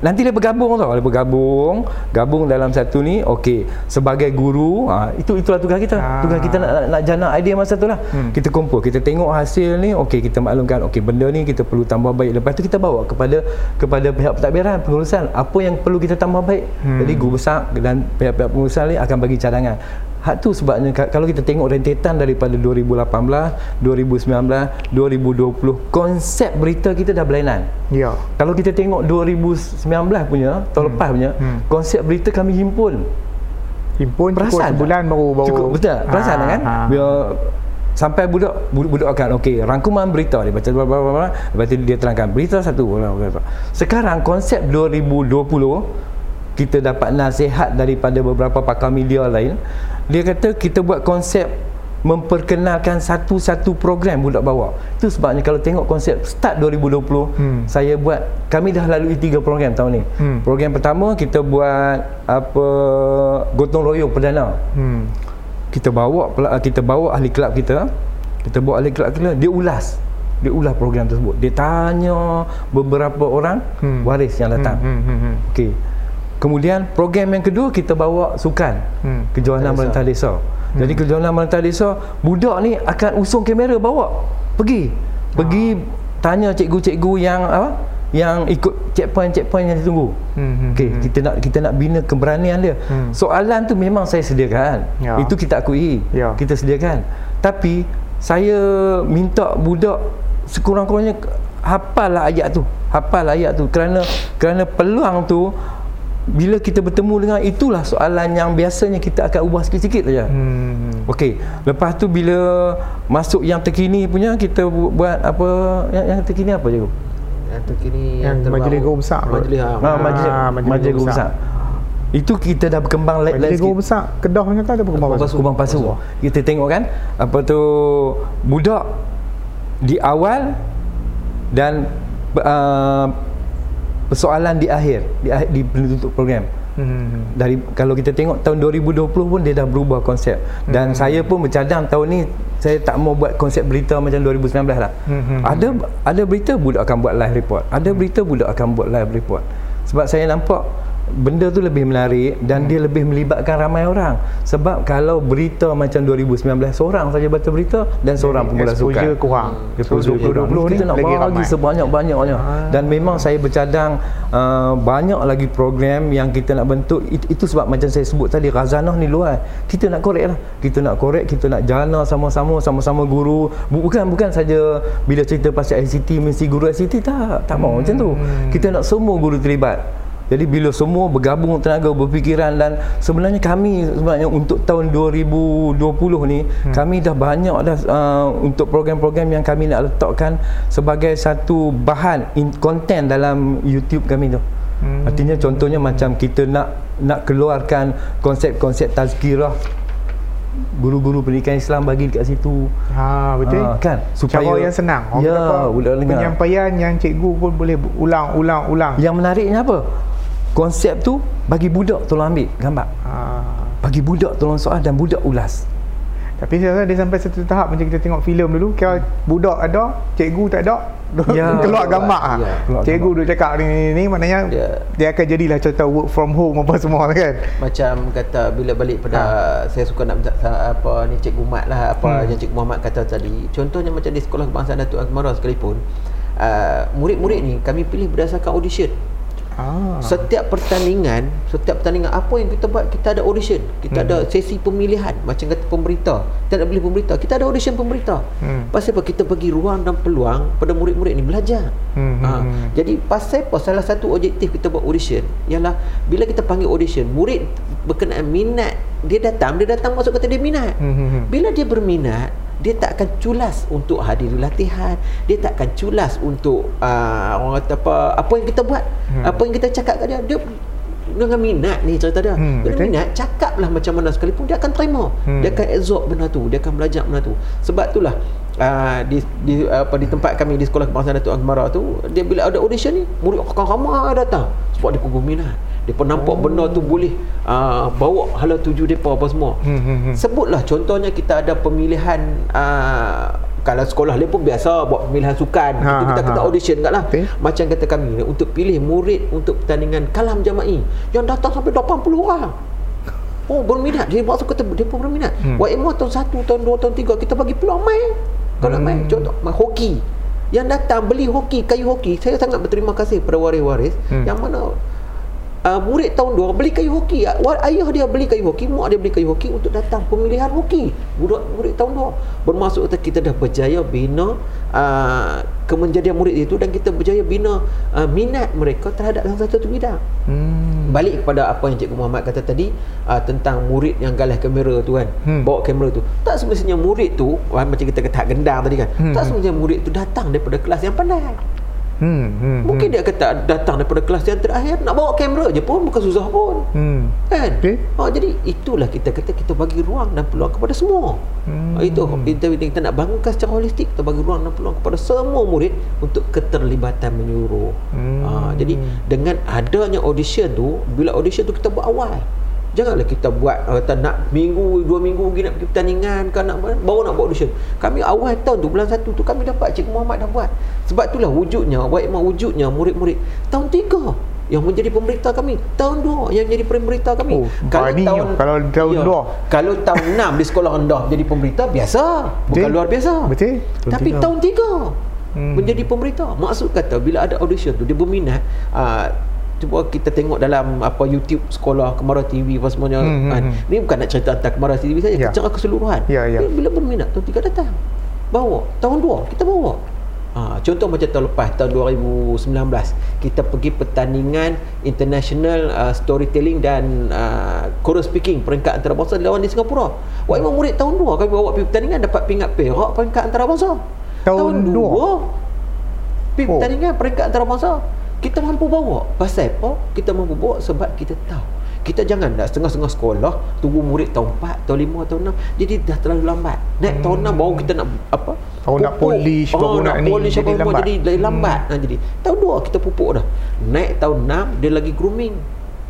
Nanti dia bergabung tau dia bergabung gabung dalam satu ni okey. Sebagai guru ha, itu itulah tugas kita. Ha. tugas kita nak, nak jana idea masa tu lah. Hmm. kita kumpul kita tengok hasil ni okey kita maklumkan okey benda ni kita perlu tambah baik. Lepas tu kita bawa kepada kepada pihak pentadbiran pengurusan. Apa yang perlu kita tambah baik? Hmm. jadi guru besar dan pihak-pihak pengurusan ni akan bagi cadangan Hak tu sebabnya kalau kita tengok rentetan daripada 2018, 2019, 2020 konsep berita kita dah berlainan. Ya. Kalau kita tengok 2019 punya, tahun hmm. lepas punya, hmm. konsep berita kami himpun.
Himpun Perasan cukup sebulan baru baru.
Cukup betul. Perasan ha, kan? Ha. Biar sampai budak budak akan okey rangkuman berita dia baca bla bla bla lepas tu dia terangkan berita satu sekarang konsep 2020 kita dapat nasihat daripada beberapa pakar media lain dia kata kita buat konsep memperkenalkan satu-satu program budak bawa itu sebabnya kalau tengok konsep start 2020 hmm. saya buat kami dah lalui tiga program tahun ni hmm. program pertama kita buat apa gotong royong perdana hmm. kita bawa kita bawa ahli kelab kita kita bawa ahli kelab kita dia ulas dia ulas program tersebut dia tanya beberapa orang hmm. waris yang datang hmm. Hmm. Hmm. hmm. okey Kemudian program yang kedua kita bawa sukan hmm. kejohanan merentah desa. Hmm. Jadi kejohanan merentah desa budak ni akan usung kamera bawa pergi pergi ah. tanya cikgu-cikgu yang apa yang ikut checkpoint-checkpoint yang ditunggu. Hmm, hmm, Okey, hmm. kita nak kita nak bina keberanian dia. Hmm. Soalan tu memang saya sediakan. Ya. Itu kita akui. Ya. Kita sediakan. Tapi saya minta budak sekurang-kurangnya hafal lah ayat tu. Hafal ayat tu kerana kerana peluang tu bila kita bertemu dengan itulah soalan yang biasanya kita akan ubah sikit-sikit saja. Hmm. Okey, lepas tu bila masuk yang terkini punya kita buat apa yang, yang terkini apa je?
Yang terkini
yang, yang majlis guru besar.
Majlis ha,
ha, majlis, ha, majlis guru besar. Itu kita dah berkembang
Majlis guru besar Kedah punya kan ada berkembang
pasu. Berkembang pasu. Kita tengok kan apa tu budak di awal dan uh, persoalan di akhir di, di penutup program hmm. dari kalau kita tengok tahun 2020 pun dia dah berubah konsep dan hmm. saya pun bercadang tahun ni saya tak mau buat konsep berita macam 2019 lah hmm. ada ada berita budak akan buat live report ada berita budak akan buat live report sebab saya nampak benda tu lebih menarik dan hmm. dia lebih melibatkan ramai orang. Sebab kalau berita macam 2019 seorang saja baca berita dan seorang pemula sukan.
exposure kurang.
Exposure 2020 ni kita nak lagi bagi sebanyak-banyaknya. Ah. dan memang saya bercadang uh, banyak lagi program yang kita nak bentuk. Itu, itu sebab macam saya sebut tadi Razanah ni luar kita nak korek lah. Kita nak korek kita nak jana sama-sama sama-sama guru. Bukan bukan saja bila cerita pasal ICT mesti guru ICT tak. Tak mau hmm. macam tu. Hmm. kita nak semua guru terlibat jadi bila semua bergabung tenaga berfikiran dan sebenarnya kami sebenarnya untuk tahun 2020 ni hmm. kami dah banyak dah uh, untuk program-program yang kami nak letakkan sebagai satu bahan in content dalam YouTube kami tu. Hmm. Artinya contohnya macam kita nak nak keluarkan konsep-konsep tazkirah guru-guru pendidikan Islam bagi dekat situ.
Ha betul. Ha,
kan
supaya cara yang senang.
ya,
penyampaian yang cikgu pun boleh ulang-ulang-ulang.
Yang menariknya apa? Konsep tu bagi budak tolong ambil gambar ha. bagi budak tolong soal dan budak ulas
tapi saya rasa dia sampai satu tahap macam kita tengok filem dulu kira budak ada cikgu tak ada [LAUGHS] ya, keluar gambar ah. ya. cikgu dia cakap ni ni, ni maknanya ya. dia akan jadilah contoh work from home apa semua [LAUGHS] kan
macam kata bila balik pada ha. saya suka nak apa ni cikgu mat lah apa hmm. yang cikgu Muhammad kata tadi contohnya macam di sekolah kebangsaan Datuk Azmara sekalipun uh, murid-murid ni kami pilih berdasarkan audition Ah. Setiap pertandingan, setiap pertandingan apa yang kita buat, kita ada audition. Kita hmm. ada sesi pemilihan macam kata pemberita. Kita nak pilih pemberita. Kita ada audition pemberita. Hmm. Pasal apa kita bagi ruang dan peluang pada murid-murid ni belajar. Hmm. Ha. Jadi pasal apa salah satu objektif kita buat audition ialah bila kita panggil audition, murid berkenaan minat, dia datang, dia datang masuk kata dia minat. Hmm. Bila dia berminat, dia tak akan culas untuk hadiri latihan. Dia tak akan culas untuk uh, orang kata apa apa yang kita buat. Hmm. apa yang kita cakap kat dia. Dia dengan minat ni cerita dia. Hmm, dengan minat cakaplah macam mana sekalipun dia akan terima. Hmm. dia akan absorb benda tu dia akan belajar benda tu. Sebab itulah uh, di di apa di tempat kami di sekolah kebangsaan Datuk Azmara tu dia bila ada audition ni murid akan ramai datang sebab dia kumpul minat Depa nampak oh. benda tu boleh uh, bawa hala tuju depa apa semua. Hmm, hmm, hmm. Sebutlah contohnya kita ada pemilihan uh, kalau sekolah lain pun biasa buat pemilihan sukan. Ha, kita ha, kita ha. audition degatlah. Okay. Macam kata kami untuk pilih murid untuk pertandingan kalam jama'i yang datang sampai 80 orang. Oh berminat Dia maksud kata Dia pun berminat hmm. YMO tahun 1 Tahun 2 Tahun 3 Kita bagi peluang main Kalau main Contoh main hoki. Yang datang Beli hoki Kayu hoki Saya sangat berterima kasih Pada waris-waris hmm. Yang mana uh, murid tahun 2 beli kayu hoki. Ayah dia beli kayu hoki mak dia beli kayu hoki untuk datang pemilihan hoki. Budak murid tahun 2 bermaksud kita dah berjaya bina uh, kemenjadian murid itu dan kita berjaya bina uh, minat mereka terhadap salah satu bidang. Hmm. Balik kepada apa yang Cikgu Muhammad kata tadi uh, tentang murid yang galah kamera tu kan hmm. bawa kamera tu tak semestinya murid tu uh, macam kita kata gendang tadi kan hmm. tak semestinya murid tu datang daripada kelas yang pandai Hmm, hmm, Mungkin hmm. dia kata datang daripada kelas yang terakhir nak bawa kamera je pun bukan susah pun. Hmm. Kan? Okay. Ha, jadi itulah kita kata kita bagi ruang dan peluang kepada semua. Hmm. Ha, itu kita, kita nak bangunkan secara holistik kita bagi ruang dan peluang kepada semua murid untuk keterlibatan menyuruh. Hmm. Ha, jadi dengan adanya audition tu bila audition tu kita buat awal Janganlah kita buat kata nak minggu, dua minggu lagi nak pergi pertandingan kan nak baru nak buat audition. Kami awal tahun tu bulan satu tu kami dapat Cikgu Muhammad dah buat. Sebab itulah wujudnya, baik mak wujudnya murid-murid. Tahun tiga yang menjadi pemberita kami. Tahun dua yang menjadi pemberita kami.
Oh, kalau tahun kalau tahun ya, dua.
Kalau tahun enam di sekolah rendah jadi pemberita biasa. Betul? bukan luar biasa.
Betul.
Tapi tahun tiga hmm. menjadi pemberita maksud kata bila ada audition tu dia berminat uh, cuba kita tengok dalam apa YouTube sekolah Kemara TV apa semuanya hmm, hmm, kan. Hmm. Ni bukan nak cerita tentang Kemara TV saja, ya. secara keseluruhan. Ya, ya. Bila berminat tu tiga datang. Bawa tahun dua kita bawa. Ha, contoh macam tahun lepas tahun 2019 kita pergi pertandingan international uh, storytelling dan uh, choral speaking peringkat antarabangsa lawan di Singapura. Wak Imam murid tahun 2 kami bawa pergi pertandingan dapat pingat perak peringkat antarabangsa.
Tahun, tahun
2 pergi oh. pertandingan peringkat antarabangsa. Kita mampu bawa. Pasal apa? Kita mampu bawa sebab kita tahu kita jangan dah setengah-setengah sekolah tunggu murid tahun 4, tahun 5, tahun 6 jadi dah terlalu lambat naik hmm. tahun 6 baru kita nak apa
baru nak polish
baru oh, nak, nak polish jadi lambat jadi hmm. lambat nah, jadi tahun 2 kita pupuk dah naik tahun 6 dia lagi grooming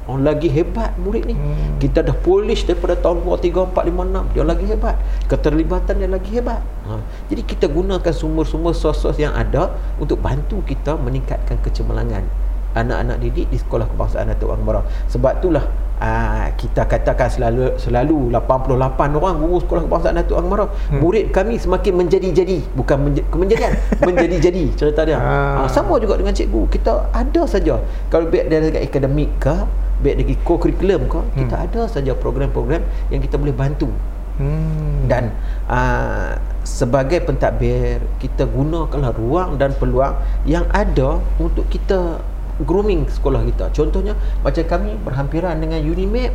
Oh, lagi hebat murid ni hmm. Kita dah polish daripada tahun 2, 3, 4, 5, 6 Dia lagi hebat Keterlibatan dia lagi hebat ha. Jadi kita gunakan sumber-sumber sos-sos yang ada Untuk bantu kita meningkatkan kecemerlangan Anak-anak didik di sekolah kebangsaan Datuk Angmara Sebab itulah Aa, ah, kita katakan selalu selalu 88 orang guru sekolah kebangsaan Datuk Angmara hmm. murid kami semakin menjadi-jadi bukan menj- kemenjadian [LAUGHS] menjadi-jadi cerita dia ha. Aa, sama juga dengan cikgu kita ada saja kalau baik dari segi akademik ke baik dari co-curriculum ke hmm. kita ada saja program-program yang kita boleh bantu hmm. dan aa, sebagai pentadbir kita gunakanlah ruang dan peluang yang ada untuk kita grooming sekolah kita. Contohnya macam kami berhampiran dengan Unimap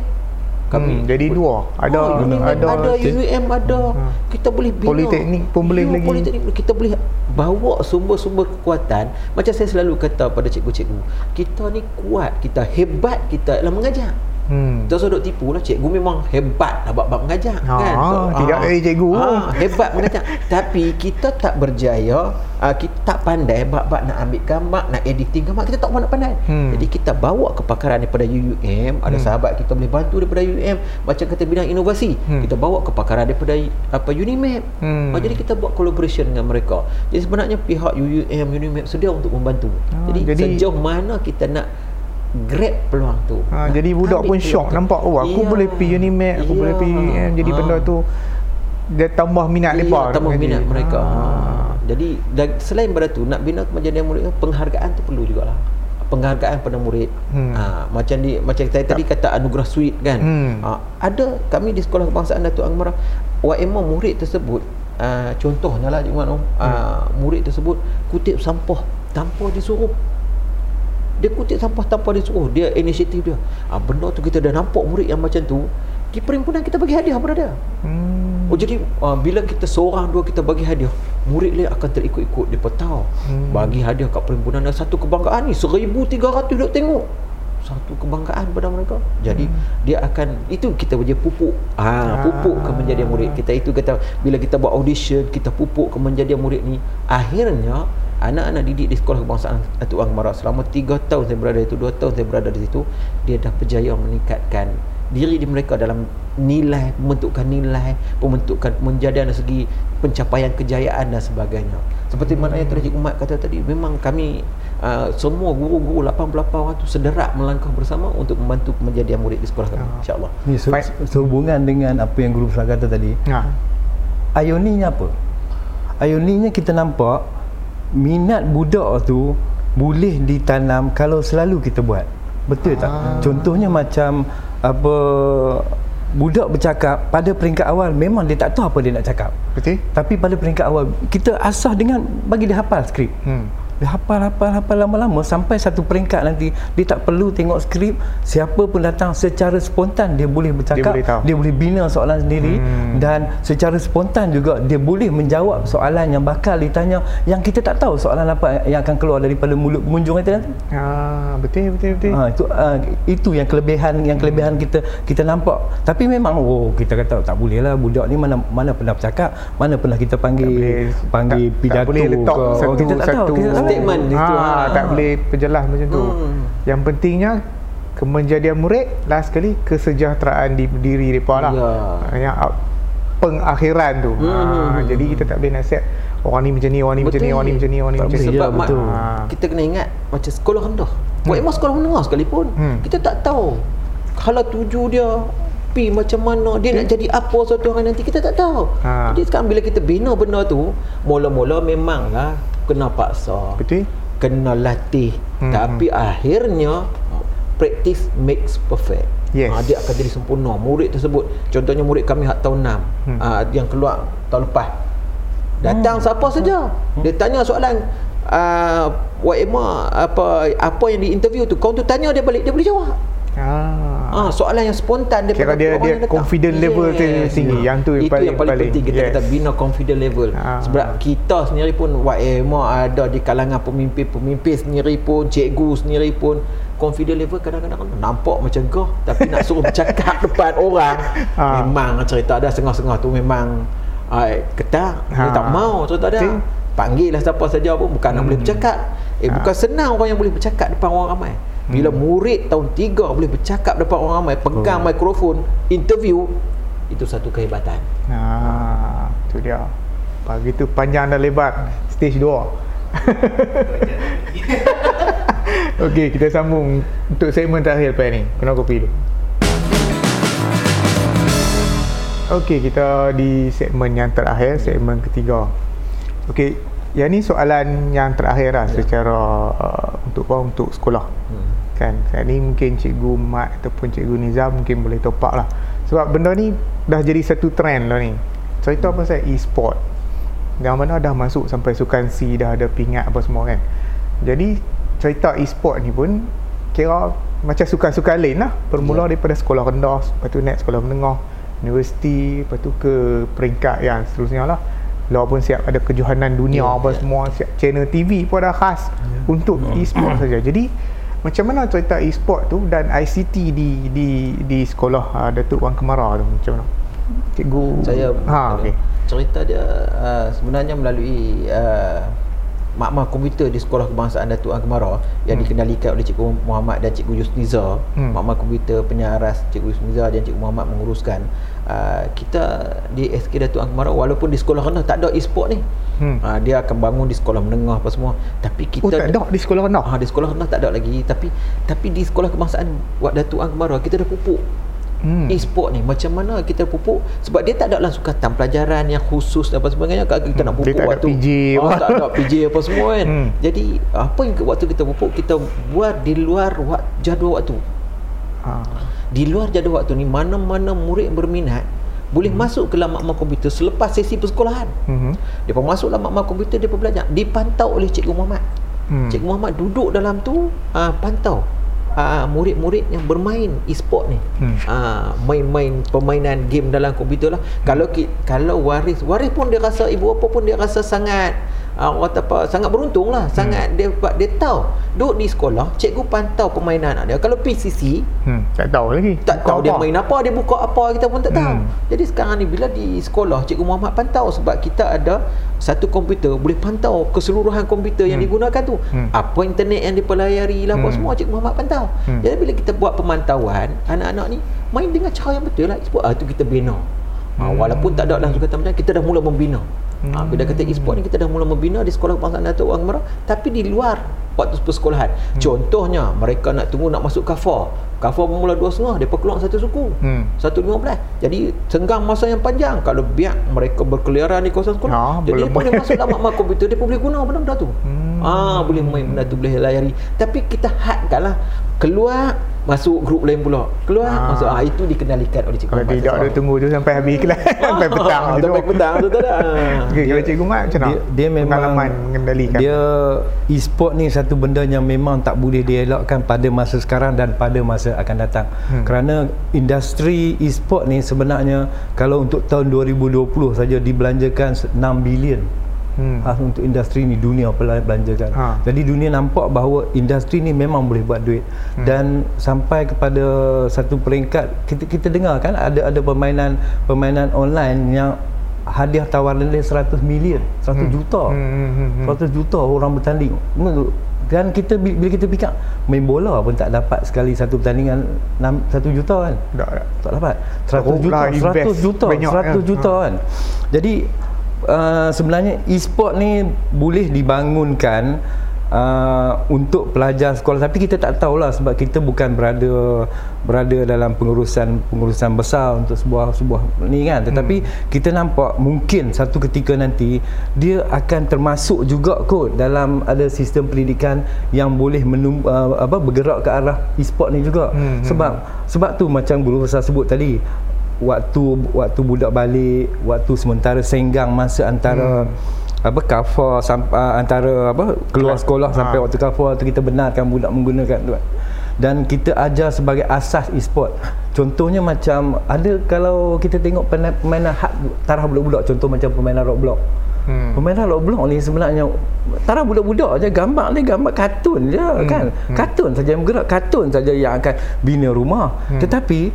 kami. Hmm, jadi dua. Ada
oh, Unimap ada ada UUM ada. Hmm. kita boleh bina.
Politeknik pun boleh lagi.
politeknik kita boleh bawa sumber-sumber kekuatan. Macam saya selalu kata pada cikgu-cikgu kita ni kuat kita hebat kita dalam mengajar Hmm. Tak usah duk tipu lah Cikgu memang hebat lah Bab-bab mengajar ha, kan?
Tidak ha. cikgu ha,
Hebat mengajar [LAUGHS] Tapi kita tak berjaya uh, Kita tak pandai Bab-bab nak ambil gambar Nak editing gambar Kita tak pandai-pandai hmm. Jadi kita bawa kepakaran daripada UUM Ada hmm. sahabat kita boleh bantu daripada UUM Macam kata bidang inovasi hmm. Kita bawa kepakaran daripada apa Unimap hmm. Jadi kita buat collaboration dengan mereka Jadi sebenarnya pihak UUM Unimap sedia untuk membantu ha, jadi, jadi sejauh mana kita nak grab peluang tu.
Ha, jadi budak pun shock nampak oh aku yeah. boleh pergi Unimed, aku yeah. boleh pergi UM jadi ha. benda tu dia tambah minat yeah, depa.
tambah minat jadi. mereka. Ha. ha. Jadi dan selain daripada tu nak bina kemajuan murid penghargaan tu perlu jugalah. Penghargaan pada murid. Hmm. Ha, macam di macam saya tadi kata anugerah suite kan. Hmm. Ha, ada kami di sekolah kebangsaan Datuk Angmara WMO murid tersebut uh, contohnya lah Cik Wan uh, hmm. murid tersebut kutip sampah tanpa disuruh dia kutip sampah tanpa dia suruh. Dia inisiatif dia. Ha, benda tu kita dah nampak murid yang macam tu di perhimpunan kita bagi hadiah pada dia. Hmm. oh jadi uh, bila kita seorang dua kita bagi hadiah murid lain akan terikut-ikut dia tahu hmm. bagi hadiah kat perhimpunan dan satu kebanggaan ni 1300 duduk tengok. Satu kebanggaan pada mereka. Jadi hmm. dia akan itu kita punya pupuk. Ha, pupuk ke menjadi murid. Kita itu kata bila kita buat audition kita pupuk ke menjadi murid ni akhirnya anak-anak didik di sekolah kebangsaan Datuk Wang selama 3 tahun saya berada itu 2 tahun saya berada di situ dia dah berjaya meningkatkan diri di mereka dalam nilai pembentukan nilai pembentukan menjadi dari segi pencapaian kejayaan dan sebagainya. Seperti mana yang Terjik Umat kata tadi memang kami uh, semua guru-guru 88 orang tu sederak melangkah bersama untuk membantu menjadi murid di sekolah kami ah. insyaAllah.
Ni se- sehubungan dengan apa yang guru besar kata tadi. Ha. ayoninya apa? Ayoninya kita nampak minat budak tu boleh ditanam kalau selalu kita buat. Betul tak? Ah. contohnya macam apa budak bercakap pada peringkat awal memang dia tak tahu apa dia nak cakap. Betul. Tapi pada peringkat awal kita asah dengan bagi dia hafal skrip. Hmm dia hafal hafal hafal lama-lama sampai satu peringkat nanti dia tak perlu tengok skrip siapa pun datang secara spontan dia boleh bercakap dia boleh, dia boleh bina soalan sendiri hmm. dan secara spontan juga dia boleh menjawab soalan yang bakal ditanya yang kita tak tahu soalan apa yang akan keluar daripada mulut pengunjung itu nanti.
Ah betul betul betul.
Ha, itu uh, itu yang kelebihan yang kelebihan kita kita nampak. Tapi memang oh kita kata tak boleh lah budak ni mana mana pernah bercakap mana pernah kita panggil boleh, panggil tak, pidato tak
boleh letak ke, satu, oh, kita tak satu, tahu kita
statement ha, itu ha.
tak boleh perjelas macam tu hmm. yang pentingnya kemenjadian murid last sekali kesejahteraan di diri depa lah ya. yang pengakhiran tu hmm. ha, jadi kita tak boleh nasihat orang ni macam ni orang ni macam ni orang ni macam ni orang ni macam
ni sebab ya, Ha. kita kena ingat macam sekolah rendah buat hmm. sekolah menengah sekalipun hmm. kita tak tahu kalau tuju dia pi macam mana dia okay. nak jadi apa suatu hari nanti kita tak tahu ha. jadi sekarang bila kita bina benda tu mula-mula memanglah kena paksa betul kena latih hmm. tapi akhirnya practice makes perfect yes. ha, dia akan jadi sempurna murid tersebut contohnya murid kami hak tahun 6 hmm. ha, yang keluar tahun lepas Datang hmm. siapa saja. Hmm. Dia tanya soalan uh, Wak Emma apa apa yang diinterview tu kau tu tanya dia balik dia boleh jawab. Ah. ah soalan yang spontan
daripada Kira dia dia confident level yes. tu tinggi. Yang tu
Itu
paling,
yang paling, paling penting kita yes. kata bina confident level. Ah. Sebab kita sendiri pun Emma ada di kalangan pemimpin-pemimpin sendiri pun, cikgu sendiri pun confident level kadang-kadang nampak macam kau tapi nak suruh [LAUGHS] bercakap depan orang ha. memang cerita ada sengah-sengah tu memang ai ketak ha. tak mau cerita dia okay. panggil lah siapa saja pun bukan hmm. nak boleh bercakap eh ha. bukan senang orang yang boleh bercakap depan orang ramai bila hmm. murid tahun 3 boleh bercakap depan orang ramai pegang oh. mikrofon interview itu satu kehebatan
ha tu dia pagi tu panjang dan lebar stage 2 [LAUGHS] Okey, kita sambung untuk segmen terakhir lepas ni. Kena kopi dulu. Okey, kita di segmen yang terakhir, segmen ketiga. Okey, yang ni soalan yang terakhir lah ya. secara uh, untuk apa? Untuk sekolah. Hmm. Kan, saat ni mungkin cikgu Mat ataupun cikgu Nizam mungkin boleh topak lah. Sebab benda ni dah jadi satu trend lah ni. Cerita hmm. pasal e-sport. Yang mana dah masuk sampai sukan C, dah ada pingat apa semua kan. Jadi cerita e-sport ni pun kira macam sukan-sukan lain lah bermula yeah. daripada sekolah rendah lepas tu naik sekolah menengah universiti lepas tu ke peringkat yang seterusnya lah walaupun siap ada kejohanan dunia yeah, apa yeah. semua siap channel TV pun dah khas yeah. untuk yeah. e-sport saja jadi macam mana cerita e-sport tu dan ICT di di di sekolah uh, Datuk Wan Kemara tu macam mana cikgu
saya ha, okay. cerita dia uh, sebenarnya melalui uh, makmah komputer di Sekolah Kebangsaan Datuk Angkemara yang hmm. dikendalikan oleh Cikgu Muhammad dan Cikgu Yusniza hmm. makmah komputer penyaras Cikgu Yusniza dan Cikgu Muhammad menguruskan uh, kita di SK Datuk Angkemara walaupun di sekolah rendah tak ada e-sport ni hmm. uh, dia akan bangun di sekolah menengah apa semua tapi kita oh,
tak ada di sekolah rendah
uh, di sekolah rendah tak ada lagi tapi tapi di Sekolah Kebangsaan Datuk Angkemara kita dah pupuk hmm. e-sport ni macam mana kita pupuk sebab dia tak ada langsung sukatan pelajaran yang khusus dan apa sebagainya kita hmm. nak pupuk dia tak waktu ada PJ, oh, tak ada PJ [LAUGHS] apa semua kan hmm. jadi apa yang waktu kita pupuk kita buat di luar jadual waktu ha. Di luar jadual waktu ni mana-mana murid berminat boleh hmm. masuk ke dalam makmal komputer selepas sesi persekolahan hmm. dia pun masuk dalam makmal komputer dia pun belajar dipantau oleh Cikgu Muhammad hmm. Cikgu Muhammad duduk dalam tu uh, pantau uh, murid-murid yang bermain e-sport ni hmm. uh, main-main permainan game dalam komputer lah hmm. kalau kalau waris waris pun dia rasa ibu apa pun dia rasa sangat uh, orang apa sangat beruntung lah hmm. sangat dia dia tahu duduk di sekolah cikgu pantau permainan anak dia kalau PCC
hmm. tak tahu lagi
tak tahu apa. dia main apa dia buka apa kita pun tak tahu hmm. jadi sekarang ni bila di sekolah cikgu Muhammad pantau sebab kita ada satu komputer boleh pantau keseluruhan komputer yang hmm. digunakan tu hmm. apa internet yang dipelayari lah apa hmm. semua cikgu Muhammad pantau hmm. jadi bila kita buat pemantauan anak-anak ni main dengan cara yang betul lah sebab ah, tu kita bina Ha, walaupun tak ada langsung kata macam kita dah mula membina Hmm. Ha, bila kata e-sport ni kita dah mula membina di sekolah kebangsaan Datuk Wang Merah tapi di luar waktu persekolahan. Hmm. Contohnya mereka nak tunggu nak masuk kafar. Kafar bermula dua setengah, mereka keluar satu suku. Hmm. Satu lima belas. Jadi senggang masa yang panjang kalau biar mereka berkeliaran di kawasan sekolah. Ha, jadi dia boleh masuk dalam makmal komputer, dia pun boleh guna benda-benda tu. Hmm. Ah, boleh main benda tu, boleh layari. Tapi kita hadkanlah keluar masuk grup lain pula. Keluar. Ha. masuk ah itu dikendalikan oleh cikgu
kalau tidak ada tunggu tu sampai habis kelas [LAUGHS] sampai petang
ha, sampai petang tu tak ada. [LAUGHS]
Okay, kalau cikgu mat macam mana? dia,
dia memang mengendalikan. dia e-sport ni satu benda yang memang tak boleh dielakkan pada masa sekarang dan pada masa akan datang. Hmm. kerana industri e-sport ni sebenarnya kalau untuk tahun 2020 saja dibelanjakan 6 bilion hmm. khas untuk industri ni dunia belanjakan. Ha. Jadi dunia nampak bahawa industri ni memang boleh buat duit hmm. dan sampai kepada satu peringkat kita kita dengar kan ada ada permainan permainan online yang hadiah tawaran dia 100 million, 100 hmm. juta. Hmm. 100 hmm, hmm. juta orang bertanding. Dan kita bila kita fikir main bola pun tak dapat sekali satu pertandingan 6 1 juta kan? Tak, tak dapat. 100 juta, 100 juta, 100 juta, 100 juta kan. Jadi uh, sebenarnya e-sport ni boleh dibangunkan uh, untuk pelajar sekolah tapi kita tak tahulah sebab kita bukan berada berada dalam pengurusan pengurusan besar untuk sebuah sebuah ni kan tetapi hmm. kita nampak mungkin satu ketika nanti dia akan termasuk juga kot dalam ada sistem pendidikan yang boleh menum, uh, apa bergerak ke arah e-sport ni juga hmm. sebab sebab tu macam guru besar sebut tadi waktu waktu budak balik waktu sementara senggang masa antara hmm. apa cover sampai uh, antara apa keluar sekolah ha. sampai waktu cover tu kita benarkan budak menggunakan tu dan kita ajar sebagai asas e-sport contohnya macam ada kalau kita tengok permainan hak taraf budak-budak contoh macam permainan Roblox Hmm. Permainan Roblox ni sebenarnya Tara budak-budak je gambar ni gambar kartun je hmm. kan. Hmm. Kartun saja yang bergerak, kartun saja yang akan bina rumah. Hmm. Tetapi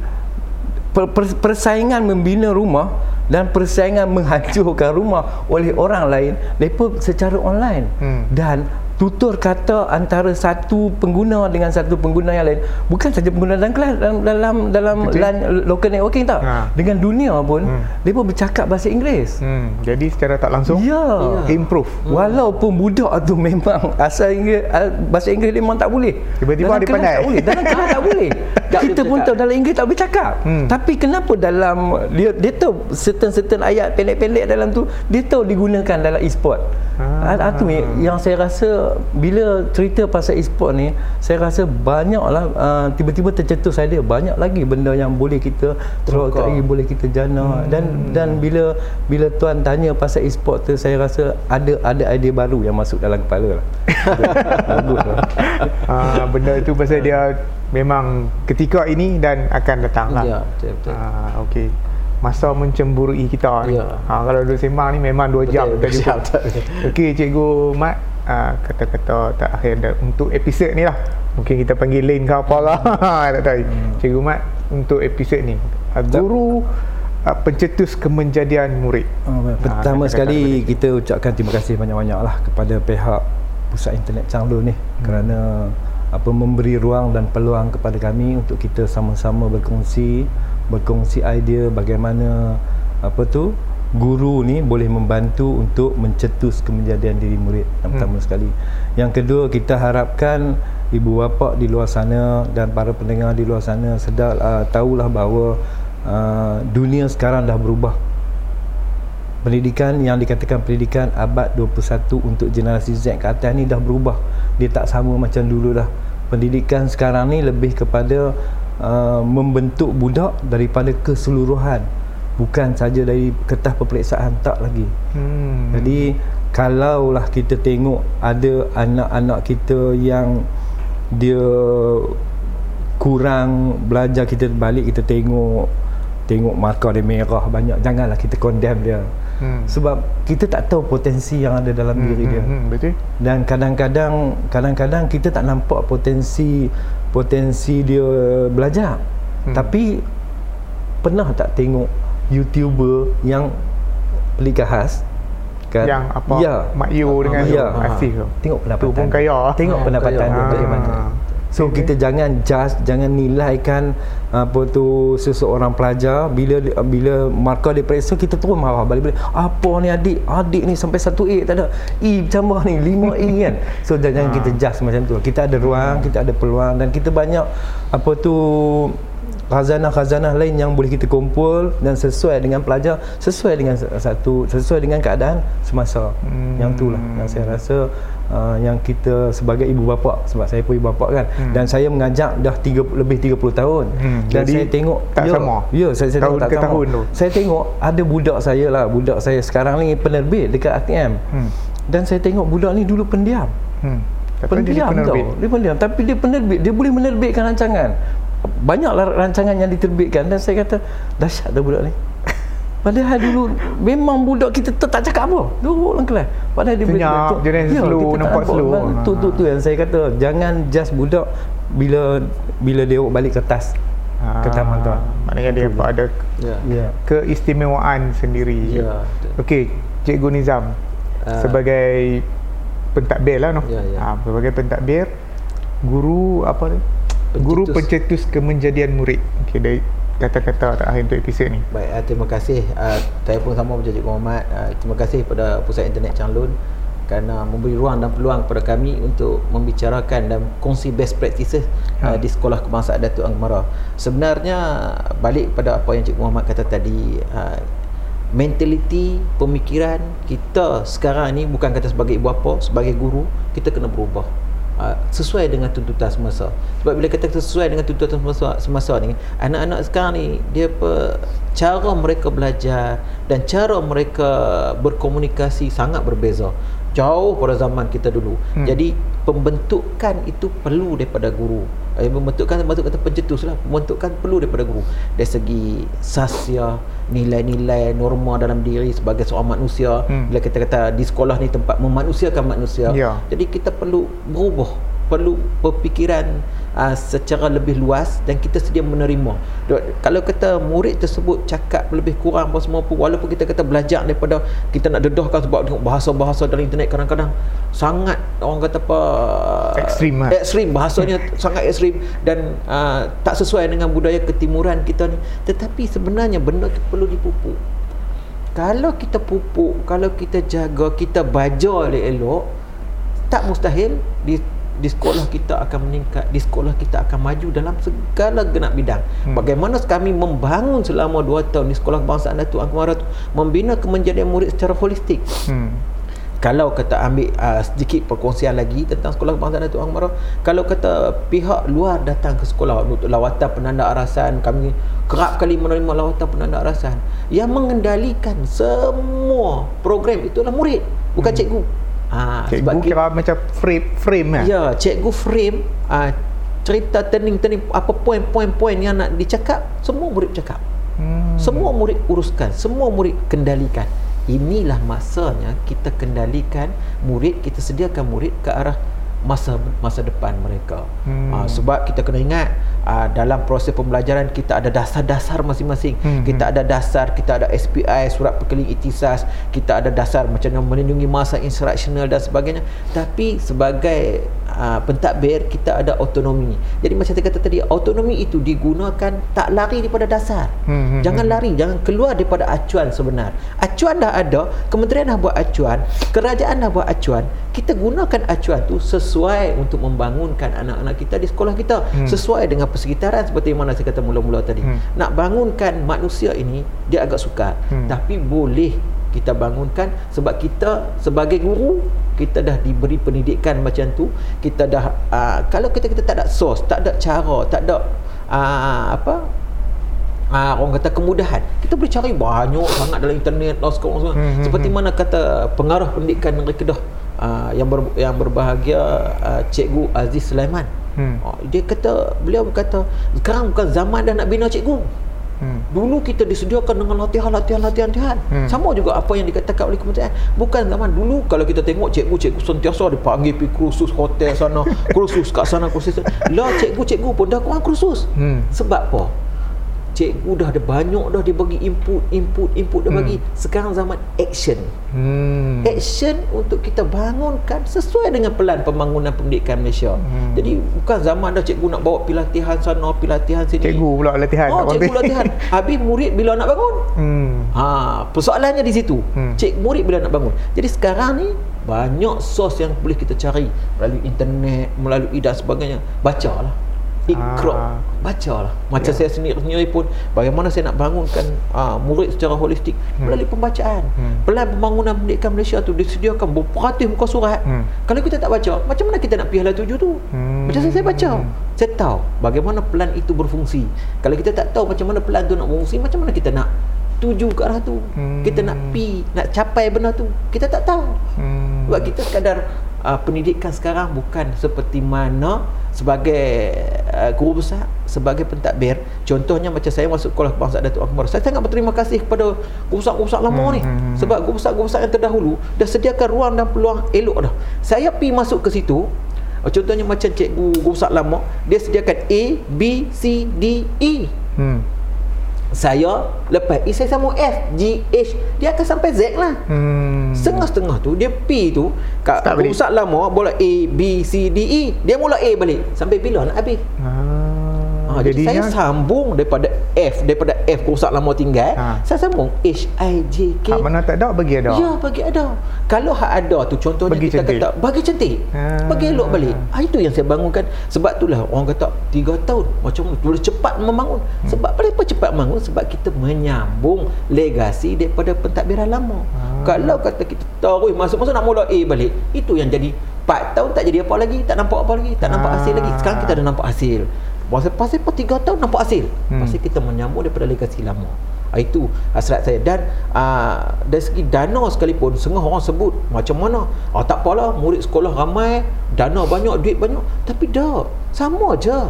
per, per, persaingan membina rumah dan persaingan [LAUGHS] menghancurkan rumah oleh orang lain mereka secara online hmm. dan tutur kata antara satu pengguna dengan satu pengguna yang lain bukan saja pengguna dalam kelas dalam dalam, dalam LAN local networking tak ha. dengan dunia pun hmm. bercakap bahasa Inggeris
hmm. jadi secara tak langsung
ya
yeah. improve
hmm. walaupun budak tu memang asal Inggeris bahasa Inggeris dia memang tak boleh
tiba-tiba dia pandai
tak boleh dalam kelas tak boleh [LAUGHS] kita pun tahu dalam Inggeris tak boleh cakap hmm. tapi kenapa dalam dia dia tahu certain-certain ayat pendek-pendek dalam tu dia tahu digunakan dalam e-sport ah. ah tu yang saya rasa bila cerita pasal e-sport ni saya rasa banyaklah uh, tiba-tiba tercetus saya dia banyak lagi benda yang boleh kita throw lagi boleh kita jana hmm. dan dan bila bila tuan tanya pasal e-sport tu saya rasa ada ada idea baru yang masuk dalam kepala lah. [LAUGHS]
bagus lah. uh, benda itu pasal dia memang ketika ini dan akan datang lah. Ya betul betul. Uh, okey. Masa mencemburui kita ni. Ya. Ha, kalau duduk sembang ni memang 2 jam betul, kita jumpa. Okey cikgu Mat, uh, kata-kata tak akhir untuk episod ni lah. Mungkin kita panggil lain ke apa lah. [LAUGHS] Tak tahu. Hmm. cikgu mat untuk episod ni guru uh, pencetus kemenjadian murid.
Oh, pertama uh, sekali kita ucapkan terima kasih banyak-banyak lah kepada pihak pusat internet Changlo ni. Hmm. kerana apa memberi ruang dan peluang kepada kami untuk kita sama-sama berkongsi berkongsi idea bagaimana apa tu guru ni boleh membantu untuk mencetus kemenjadian diri murid yang pertama hmm. sekali. Yang kedua kita harapkan ibu bapa di luar sana dan para pendengar di luar sana sedar uh, tahulah bahawa uh, dunia sekarang dah berubah. Pendidikan yang dikatakan pendidikan abad 21 untuk generasi Z ke atas ni dah berubah. Dia tak sama macam dulu dah. Pendidikan sekarang ni lebih kepada uh, membentuk budak daripada keseluruhan bukan saja dari kertas peperiksaan tak lagi hmm. jadi kalaulah kita tengok ada anak-anak kita yang dia kurang belajar kita balik kita tengok tengok markah dia merah banyak janganlah kita condemn dia hmm. sebab kita tak tahu potensi yang ada dalam hmm, diri dia. hmm, hmm, betul. Dan kadang-kadang kadang-kadang kita tak nampak potensi potensi dia belajar. Hmm. tapi pernah tak tengok YouTuber yang pelik khas
kan? Yang apa? Ya. Mak Yu dengan ya. Asif tu.
Tengok pendapatan tu
pun kaya.
tengok pendapatan tu bagaimana so okay. kita jangan just jangan nilaikan apa tu seseorang pelajar. Bila bila markah dia periksa kita terus marah balik balik apa ni adik? Adik ni sampai 1 A tak ada. E bercambah ni? 5 E [LAUGHS] kan? So jangan ha. kita just macam tu. Kita ada ruang kita ada peluang dan kita banyak apa tu khazanah-khazanah lain yang boleh kita kumpul dan sesuai dengan pelajar sesuai dengan satu sesuai dengan keadaan semasa. Hmm. yang itulah yang saya rasa uh, yang kita sebagai ibu bapa sebab saya pun ibu bapa kan hmm. dan saya mengajak dah 3 lebih 30 tahun hmm. dan Jadi, saya tengok
tak ya, sama
ya saya, saya tahun tengok tak sama tahun tu. saya tengok ada budak saya lah budak saya sekarang ni penerbit dekat ATM hmm. dan saya tengok budak ni dulu pendiam hmm. pendiam dia tau dia pendiam tapi dia penerbit dia boleh menerbitkan rancangan banyaklah rancangan yang diterbitkan dan saya kata dahsyat dah budak ni padahal dulu memang budak kita tak, tak cakap apa. Duduk dalam kelas. Padahal dia
senyap jenis ya, slow nampak slow.
tu, tu tu yang saya kata jangan just budak bila bila dia balik kertas. Ha, ke taman tu
maknanya dia apa ada ya. ya. keistimewaan sendiri. Ya. Okey, Cikgu Nizam uh, sebagai pentadbir lah no? ya, ya. Ha, sebagai pentadbir guru apa ni? Pencetus. guru pencetus kemenjadian murid. Okey dari kata-kata terakhir untuk episod ni
baik uh, terima kasih uh, saya pun sama berjanji Muhammad uh, terima kasih kepada pusat internet Changlun kerana memberi ruang dan peluang kepada kami untuk membicarakan dan kongsi best practices ha. uh, di sekolah kebangsaan Datuk Angmara. Sebenarnya balik pada apa yang Cik Muhammad kata tadi uh, mentaliti pemikiran kita sekarang ni bukan kata sebagai ibu bapa sebagai guru kita kena berubah Ah, sesuai dengan tuntutan semasa sebab bila kata sesuai dengan tuntutan semasa, semasa ni anak-anak sekarang ni dia apa cara mereka belajar dan cara mereka berkomunikasi sangat berbeza jauh pada zaman kita dulu. Hmm. Jadi pembentukan itu perlu daripada guru. Eh, pembentukan maksud kata pencetus lah. Pembentukan perlu daripada guru. Dari segi sasya, nilai-nilai norma dalam diri sebagai seorang manusia. Hmm. Bila kita kata di sekolah ni tempat memanusiakan manusia. Ya. Jadi kita perlu berubah. Perlu berfikiran uh, secara lebih luas dan kita sedia menerima. Kalau kata murid tersebut cakap lebih kurang apa semua pun walaupun kita kata belajar daripada kita nak dedahkan sebab tengok bahasa-bahasa dalam internet kadang-kadang sangat orang kata apa
ekstrim
uh, ekstrim bahasanya [LAUGHS] sangat ekstrim dan uh, tak sesuai dengan budaya ketimuran kita ni. Tetapi sebenarnya benda tu perlu dipupuk. Kalau kita pupuk kalau kita jaga kita baca elok tak mustahil di di sekolah kita akan meningkat di sekolah kita akan maju dalam segala genap bidang hmm. bagaimana kami membangun selama 2 tahun di sekolah kebangsaan Datuk Angkumara tu membina kemenjadian murid secara holistik hmm. kalau kata ambil uh, sedikit perkongsian lagi tentang sekolah kebangsaan Datuk Angkumara kalau kata pihak luar datang ke sekolah untuk lawatan penanda arasan kami kerap kali menerima lawatan penanda arasan yang mengendalikan semua program itulah murid bukan hmm. cikgu
Ha, cikgu sebab kira kita, macam frame frame
kan? Ya, cikgu frame ha, cerita turning-turning apa poin-poin-poin yang nak dicakap, semua murid cakap. Hmm. Semua murid uruskan, semua murid kendalikan. Inilah masanya kita kendalikan murid, kita sediakan murid ke arah masa masa depan mereka. Hmm. Ha, sebab kita kena ingat uh, dalam proses pembelajaran kita ada dasar-dasar masing-masing. Hmm. Kita ada dasar, kita ada SPI, surat perkeliling itisas, kita ada dasar macam mana melindungi masa instruksional dan sebagainya. Tapi sebagai uh, pentadbir kita ada autonomi. Jadi macam saya kata tadi, autonomi itu digunakan tak lari daripada dasar. Hmm. Jangan hmm. lari, jangan keluar daripada acuan sebenar. Acuan dah ada, kementerian dah buat acuan, kerajaan dah buat acuan. Kita gunakan acuan tu sesuai untuk membangunkan anak-anak kita di sekolah kita, hmm. sesuai dengan persekitaran seperti mana saya kata mula-mula tadi. Hmm. Nak bangunkan manusia ini dia agak sukar. Hmm. Tapi boleh kita bangunkan sebab kita sebagai guru kita dah diberi pendidikan macam tu kita dah uh, kalau kita kita tak ada source tak ada cara tak ada uh, apa uh, orang kata kemudahan kita boleh cari banyak sangat dalam internet lah sekarang semua hmm, hmm, seperti hmm. mana kata pengarah pendidikan negeri Kedah uh, yang ber, yang berbahagia uh, cikgu Aziz Sulaiman Hmm. Dia kata beliau berkata sekarang bukan zaman dah nak bina cikgu. Hmm. Dulu kita disediakan dengan latihan latihan latihan latihan. Hmm. Sama juga apa yang dikatakan oleh kementerian. Bukan zaman dulu kalau kita tengok cikgu-cikgu sentiasa dipanggil pergi kursus hotel sana, [LAUGHS] kursus kat sana, kursus sana. Lah cikgu-cikgu pun dah kurang kursus. Hmm. Sebab apa? Cikgu dah ada banyak dah dia bagi input input input dia hmm. bagi. Sekarang zaman action. Hmm. action untuk kita bangunkan sesuai dengan pelan pembangunan pendidikan Malaysia. Hmm. jadi bukan zaman dah cikgu nak bawa pilatihan sana pilatihan sini.
Cikgu pula latihan
oh cikgu latihan. [LAUGHS] Habis murid bila nak bangun? Hmm. ha persoalannya di situ. Hmm. cik murid bila nak bangun? Jadi sekarang ni banyak source yang boleh kita cari melalui internet melalui dan sebagainya. Bacalah ikra ah. baca lah macam yeah. saya sendiri pun bagaimana saya nak bangunkan uh, murid secara holistik hmm. melalui pembacaan hmm. pelan pembangunan pendidikan Malaysia tu disediakan berperatus muka surat hmm. kalau kita tak baca macam mana kita nak piala tuju tu hmm. macam saya, saya baca hmm. saya tahu bagaimana pelan itu berfungsi kalau kita tak tahu macam mana pelan tu nak berfungsi macam mana kita nak tuju ke arah tu hmm. kita nak pi nak capai benda tu kita tak tahu hmm. sebab kita sekadar uh, pendidikan sekarang bukan seperti mana sebagai uh, guru besar sebagai pentadbir contohnya macam saya masuk sekolah kebangsaan Datuk Akbar saya sangat berterima kasih kepada guru besar-guru besar lama hmm, ni. hmm, hmm. sebab guru besar-guru besar yang terdahulu dah sediakan ruang dan peluang elok dah. Saya pi masuk ke situ uh, contohnya macam cikgu guru besar lama dia sediakan A B C D E. Hmm saya lepas E saya sama F G H. Dia akan sampai Z lah. Hmm. setengah-setengah tu dia P tu kat pusat lama bola A B C D E. Dia mula A balik. Sampai bila nak habis. Ah. Ha, jadi saya sambung daripada F daripada F rusak lama tinggal. Ha. saya sambung. H I J K.
Hak mana tak ada bagi ada.
Ya bagi ada. Kalau hak ada tu contohnya bagi kita cantik. kata bagi cantik. Ha. bagi elok balik. Ha, itu yang saya bangunkan. Sebab itulah orang kata 3 tahun macam boleh cepat membangun. Hmm. sebab kenapa cepat membangun sebab kita menyambung legasi daripada pentadbiran lama. Ha. kalau kata kita tahu masuk-masuk nak mula A balik itu yang jadi 4 tahun tak jadi apa lagi tak nampak apa lagi tak nampak hasil lagi. Sekarang kita dah nampak hasil Pasal pasal apa 3 tahun nampak hasil. Hmm. Pasal kita menyambut daripada legasi lama. uh, itu hasrat saya dan uh, dari segi dana sekalipun setengah orang sebut macam mana oh, tak apalah murid sekolah ramai dana banyak duit banyak tapi dah sama aja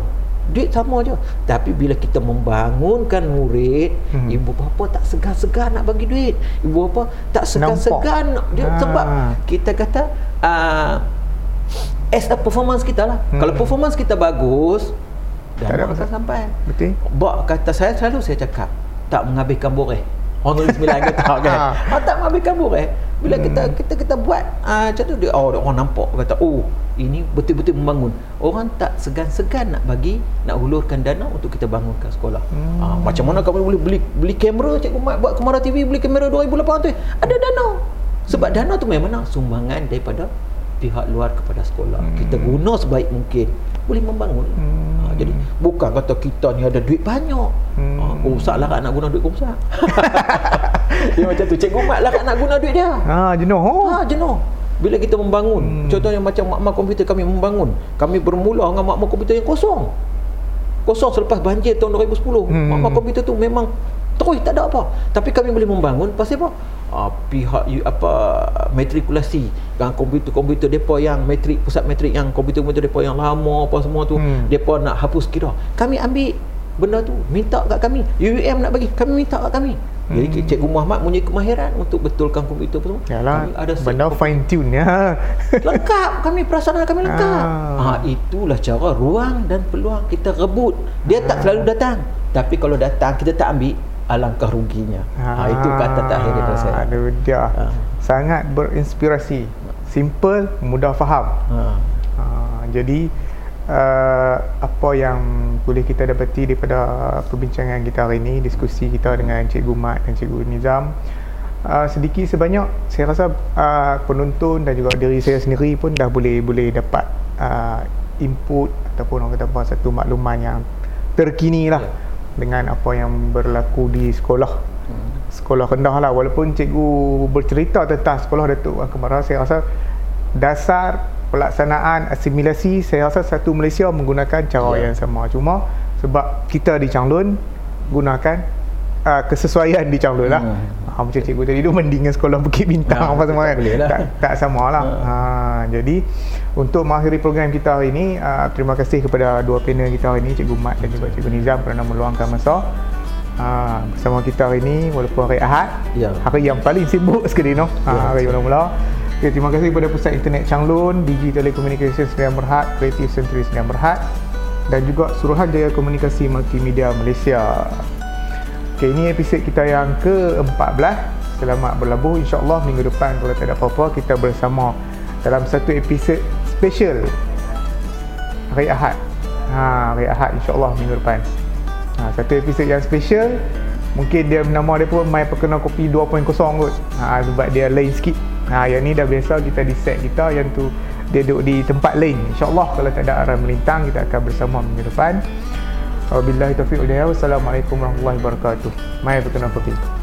duit sama aja tapi bila kita membangunkan murid hmm. ibu bapa tak segan-segan nak bagi duit ibu bapa tak segan-segan dia ha. sebab kita kata uh, as a performance kita lah hmm. kalau performance kita bagus dan akan sampai. Betul. Bak kata saya selalu saya cakap tak menghabiskan boreh. Orang tulis sembilan kata kan? Ah, tak menghabiskan boreh. Bila hmm. kita kita kita buat uh, macam tu dia oh orang nampak kata oh ini betul-betul membangun. Orang tak segan-segan nak bagi nak hulurkan dana untuk kita bangunkan sekolah. Hmm. uh, macam mana kamu boleh beli beli kamera cikgu Mat buat Kemara TV beli kamera 2008 tu ada dana. Sebab dana tu memang sumbangan daripada pihak luar kepada sekolah. Hmm. kita guna sebaik mungkin. Boleh membangun. Hmm. Jadi bukan kata kita ni ada duit banyak hmm. oh usah lah nak guna duit kau usah [LAUGHS] dia macam tu cikgu mat lah nak guna duit dia
ha, jenuh oh.
ha, jenuh bila kita membangun hmm. contohnya macam makmal komputer kami membangun kami bermula dengan makmal komputer yang kosong kosong selepas banjir tahun 2010 hmm. makmal komputer tu memang terus tak ada apa tapi kami boleh membangun pasal apa uh, pihak apa matrikulasi dengan komputer-komputer depa yang matrik pusat matrik yang komputer-komputer depa yang lama apa semua tu hmm. depa nak hapus kira. Kami ambil benda tu minta kat kami. UUM nak bagi kami minta kat kami. Hmm. jadi cikgu Muhammad punya kemahiran untuk betulkan komputer semua
Yalah, kami ada benda fine tune ya. [LAUGHS]
Lengkap kami perasaan kami lengkap. Ah. ha, itulah cara ruang dan peluang kita rebut. Dia ah. tak selalu datang. Tapi kalau datang kita tak ambil alangkah ruginya. Ha, ha itu kata terakhir daripada saya.
Aduh dia. Ha. Sangat berinspirasi. Simple, mudah faham. Ha. Ha, jadi uh, apa yang boleh kita dapati daripada perbincangan kita hari ini, diskusi kita dengan Cikgu Mat dan Cikgu Nizam uh, sedikit sebanyak saya rasa uh, penonton dan juga diri saya sendiri pun dah boleh boleh dapat uh, input ataupun orang kata apa satu makluman yang terkini lah. Yeah dengan apa yang berlaku di sekolah hmm. sekolah rendah lah walaupun cikgu bercerita tentang sekolah Datuk Wan Kemara saya rasa dasar pelaksanaan asimilasi saya rasa satu Malaysia menggunakan cara yeah. yang sama cuma sebab kita di Changlun gunakan uh, kesesuaian di Changlun lah hmm. Ha, macam cikgu tadi tu mendingan sekolah [LAUGHS] Bukit Bintang nah, apa semua kan lah. tak, tak sama lah ha. [LAUGHS] Ha, jadi untuk mengakhiri program kita hari ini uh, terima kasih kepada dua panel kita hari ini Cikgu Mat dan juga Cikgu Nizam kerana meluangkan masa uh, bersama kita hari ini walaupun hari Ahad ya. hari yang paling sibuk sekali no? ha, ya, hari mula-mula okay, terima kasih kepada Pusat Internet Changlun Digi Telecommunication Sdn Berhad Creative Century Sdn Berhad dan juga Suruhanjaya Komunikasi Multimedia Malaysia Okay, ini episod kita yang ke-14 Selamat berlabuh. InsyaAllah minggu depan Kalau tak ada apa-apa Kita bersama Dalam satu episod special. Hari Ahad. Ha, Hari Ahad insyaAllah minggu depan. Ha, Satu episod yang special. Mungkin dia nama dia pun My Perkenal Kopi 2.0 kot. Ha, Sebab dia lain sikit. Ha, Yang ni dah biasa kita di set kita. Yang tu dia duduk di tempat lain. InsyaAllah kalau tak ada arah melintang Kita akan bersama minggu depan Wabillahi taufiq wal hidayah. Wassalamualaikum warahmatullahi wabarakatuh. Mai berkenan pergi.